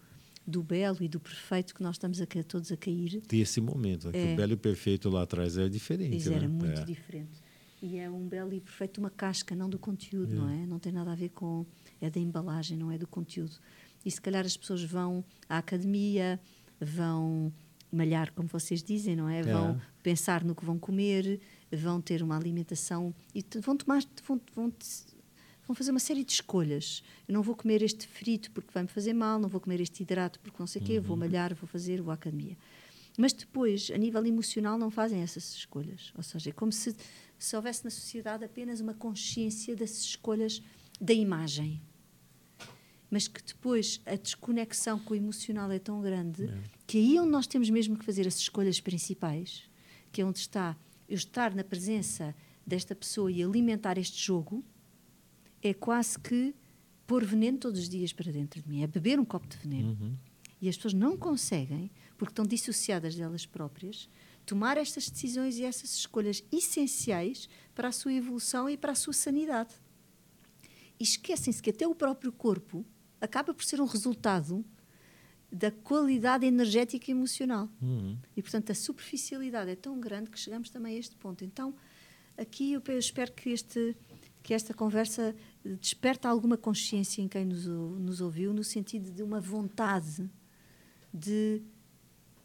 do belo e do perfeito que nós estamos a, todos a cair. Esse momento, é. que o é. belo e o perfeito lá atrás era diferente. Isso era né? muito é. diferente. E é um belo e perfeito uma casca, não do conteúdo, é. não é? Não tem nada a ver com. É da embalagem, não é do conteúdo. E se calhar as pessoas vão à academia, vão malhar, como vocês dizem, não é? Vão é. pensar no que vão comer, vão ter uma alimentação e vão tomar, vão, vão vão fazer uma série de escolhas. Eu não vou comer este frito porque vai-me fazer mal, não vou comer este hidrato porque não sei o uhum. quê, vou malhar, vou fazer, vou à academia. Mas depois, a nível emocional, não fazem essas escolhas. Ou seja, é como se, se houvesse na sociedade apenas uma consciência das escolhas da imagem. Mas que depois a desconexão com o emocional é tão grande é. que aí é onde nós temos mesmo que fazer as escolhas principais, que é onde está eu estar na presença desta pessoa e alimentar este jogo, é quase que pôr veneno todos os dias para dentro de mim, é beber um copo de veneno. Uhum. E as pessoas não conseguem, porque estão dissociadas delas próprias, tomar estas decisões e essas escolhas essenciais para a sua evolução e para a sua sanidade. E esquecem-se que até o próprio corpo acaba por ser um resultado da qualidade energética e emocional. Uhum. E, portanto, a superficialidade é tão grande que chegamos também a este ponto. Então, aqui eu espero que este que esta conversa desperta alguma consciência em quem nos, nos ouviu, no sentido de uma vontade de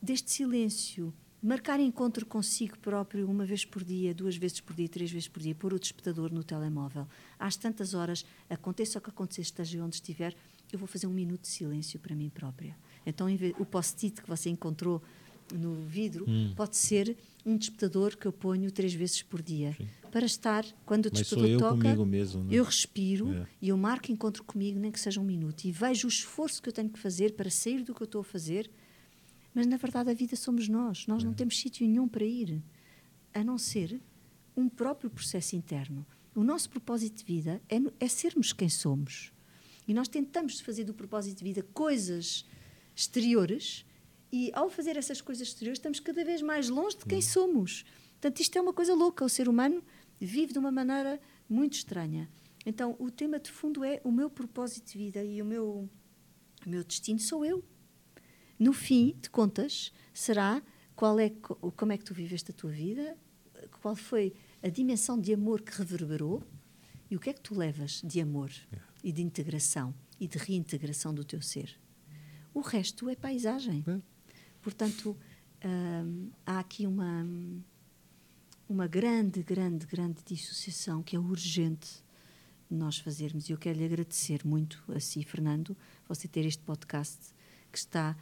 deste silêncio, marcar encontro consigo próprio uma vez por dia, duas vezes por dia, três vezes por dia, pôr o despertador no telemóvel. Às tantas horas, aconteça o que acontecer, esteja onde estiver, eu vou fazer um minuto de silêncio para mim própria. Então, o post-it que você encontrou no vidro, hum. pode ser um despertador que eu ponho três vezes por dia. Sim. Para estar, quando o despertador eu toca, mesmo, né? eu respiro é. e eu marco encontro comigo, nem que seja um minuto, e vejo o esforço que eu tenho que fazer para sair do que eu estou a fazer. Mas na verdade a vida somos nós. Nós é. não temos sítio nenhum para ir, a não ser um próprio processo interno. O nosso propósito de vida é, é sermos quem somos. E nós tentamos fazer do propósito de vida coisas exteriores e ao fazer essas coisas exteriores estamos cada vez mais longe de quem hum. somos. Portanto, isto é uma coisa louca. O ser humano vive de uma maneira muito estranha. Então, o tema de fundo é o meu propósito de vida e o meu, o meu destino sou eu. No fim de contas, será qual é, como é que tu viveste a tua vida, qual foi a dimensão de amor que reverberou e o que é que tu levas de amor e de integração e de reintegração do teu ser. O resto é paisagem. É. Portanto, hum, há aqui uma, uma grande, grande, grande dissociação que é urgente nós fazermos. E eu quero lhe agradecer muito a si, Fernando, você ter este podcast que está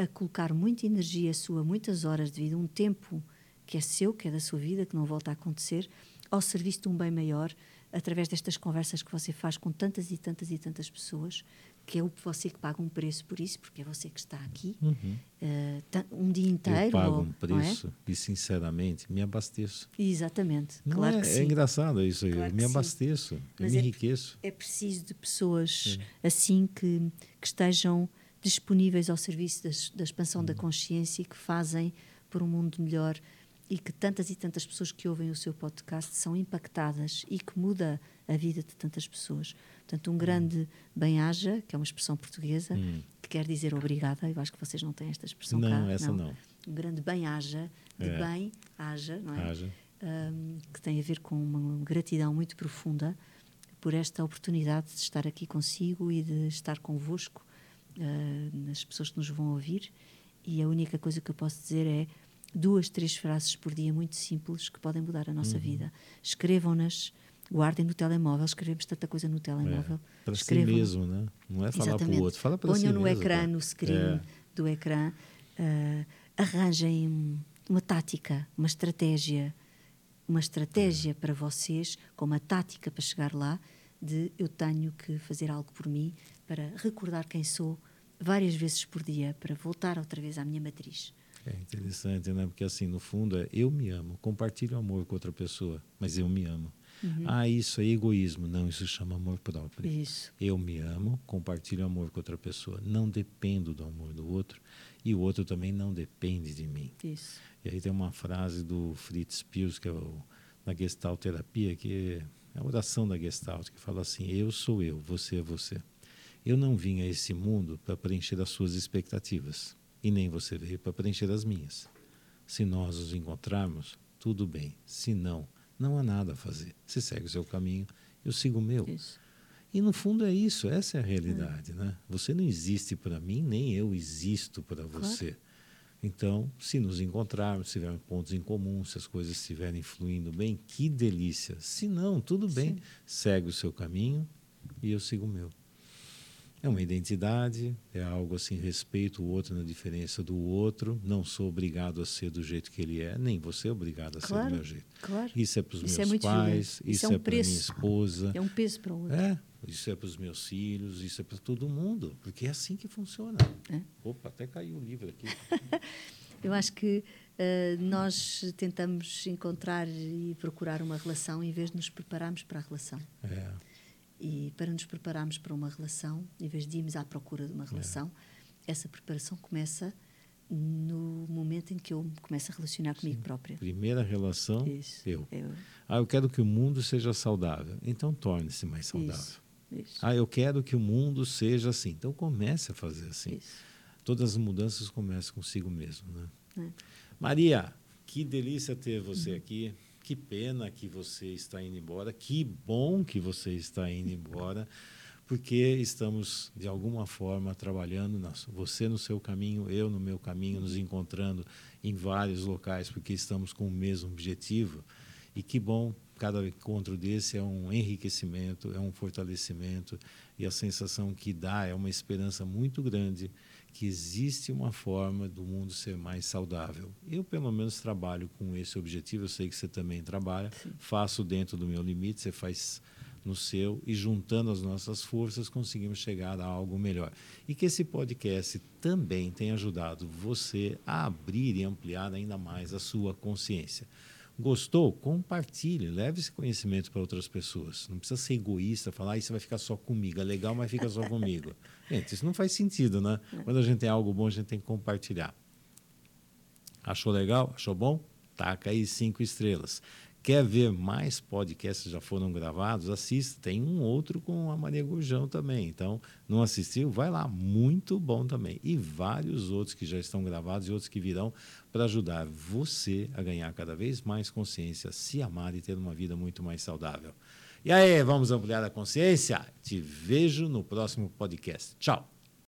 a colocar muita energia sua, muitas horas de vida, um tempo que é seu, que é da sua vida, que não volta a acontecer, ao serviço de um bem maior, através destas conversas que você faz com tantas e tantas e tantas pessoas, que é você que paga um preço por isso, porque é você que está aqui uhum. uh, um dia inteiro. Eu pago ou, um preço é? e, sinceramente, me abasteço. Exatamente, não claro é, que é sim. É engraçado isso aí, claro eu me abasteço, eu me é, enriqueço. É preciso de pessoas é. assim que, que estejam disponíveis ao serviço das, da expansão da consciência e que fazem por um mundo melhor e que tantas e tantas pessoas que ouvem o seu podcast são impactadas e que muda a vida de tantas pessoas. Portanto, um grande bem-aja, que é uma expressão portuguesa, hum. que quer dizer obrigada, eu acho que vocês não têm esta expressão não, cá. Essa não, Um grande bem-aja, de é. bem, haja, não é? Haja. Um, que tem a ver com uma gratidão muito profunda por esta oportunidade de estar aqui consigo e de estar convosco, uh, nas pessoas que nos vão ouvir. E a única coisa que eu posso dizer é duas, três frases por dia muito simples que podem mudar a nossa uhum. vida. Escrevam-nas, guardem no telemóvel, escrevemos tanta coisa no telemóvel. É, para si mesmo, né? Não é falar para o outro, fala para Ponham si no mesmo, ecrã, no screen é. do ecrã, uh, arranjem uma tática, uma estratégia, uma estratégia é. para vocês, com uma tática para chegar lá, de eu tenho que fazer algo por mim para recordar quem sou várias vezes por dia, para voltar outra vez à minha matriz. É interessante, né? Porque assim, no fundo, é eu me amo, compartilho amor com outra pessoa, mas eu me amo. Uhum. Ah, isso é egoísmo. Não, isso chama amor próprio. Isso. Eu me amo, compartilho amor com outra pessoa. Não dependo do amor do outro e o outro também não depende de mim. Isso. E aí tem uma frase do Fritz Pius, que é o, na Gestalt terapia, que é a oração da Gestalt, que fala assim: Eu sou eu, você é você. Eu não vim a esse mundo para preencher as suas expectativas e nem você veio para preencher as minhas. Se nós nos encontrarmos, tudo bem. Se não, não há nada a fazer. Você segue o seu caminho, eu sigo o meu. Isso. E no fundo é isso, essa é a realidade, é. né? Você não existe para mim, nem eu existo para você. Claro. Então, se nos encontrarmos, se tivermos pontos em comum, se as coisas estiverem fluindo bem, que delícia. Se não, tudo bem, Sim. segue o seu caminho e eu sigo o meu. É uma identidade, é algo assim, respeito o outro na diferença do outro, não sou obrigado a ser do jeito que ele é, nem você é obrigado a claro, ser do meu jeito. Claro. Isso é para os meus é pais, isso, isso, é, um é para minha esposa. É um peso para o outro. É, isso é para os meus filhos, isso é para todo mundo, porque é assim que funciona. É. Opa, até caiu o livro aqui. Eu acho que uh, nós tentamos encontrar e procurar uma relação em vez de nos prepararmos para a relação. É. E para nos prepararmos para uma relação, em vez de irmos à procura de uma é. relação, é. essa preparação começa no momento em que eu começo a relacionar comigo Sim. própria. Primeira relação, Isso. eu. eu. Ah, eu quero que o mundo seja saudável. Então torne-se mais saudável. Isso. Isso. Ah, eu quero que o mundo seja assim. Então comece a fazer assim. Isso. Todas as mudanças começam consigo mesmo, né? É. Maria, que delícia ter você uhum. aqui. Que pena que você está indo embora. Que bom que você está indo embora, porque estamos, de alguma forma, trabalhando, você no seu caminho, eu no meu caminho, nos encontrando em vários locais, porque estamos com o mesmo objetivo. E que bom, cada encontro desse é um enriquecimento, é um fortalecimento, e a sensação que dá é uma esperança muito grande que existe uma forma do mundo ser mais saudável. Eu, pelo menos, trabalho com esse objetivo. Eu sei que você também trabalha. Sim. Faço dentro do meu limite, você faz no seu e juntando as nossas forças conseguimos chegar a algo melhor. E que esse podcast também tenha ajudado você a abrir e ampliar ainda mais a sua consciência. Gostou? Compartilhe, leve esse conhecimento para outras pessoas. Não precisa ser egoísta, falar, ah, isso vai ficar só comigo. É legal, mas fica só comigo. Gente, isso não faz sentido, né? Quando a gente tem algo bom, a gente tem que compartilhar. Achou legal? Achou bom? Taca aí cinco estrelas. Quer ver mais podcasts que já foram gravados? Assista. Tem um outro com a Maria Gurjão também. Então, não assistiu? Vai lá. Muito bom também. E vários outros que já estão gravados e outros que virão para ajudar você a ganhar cada vez mais consciência, se amar e ter uma vida muito mais saudável. E aí, vamos ampliar a consciência? Te vejo no próximo podcast. Tchau!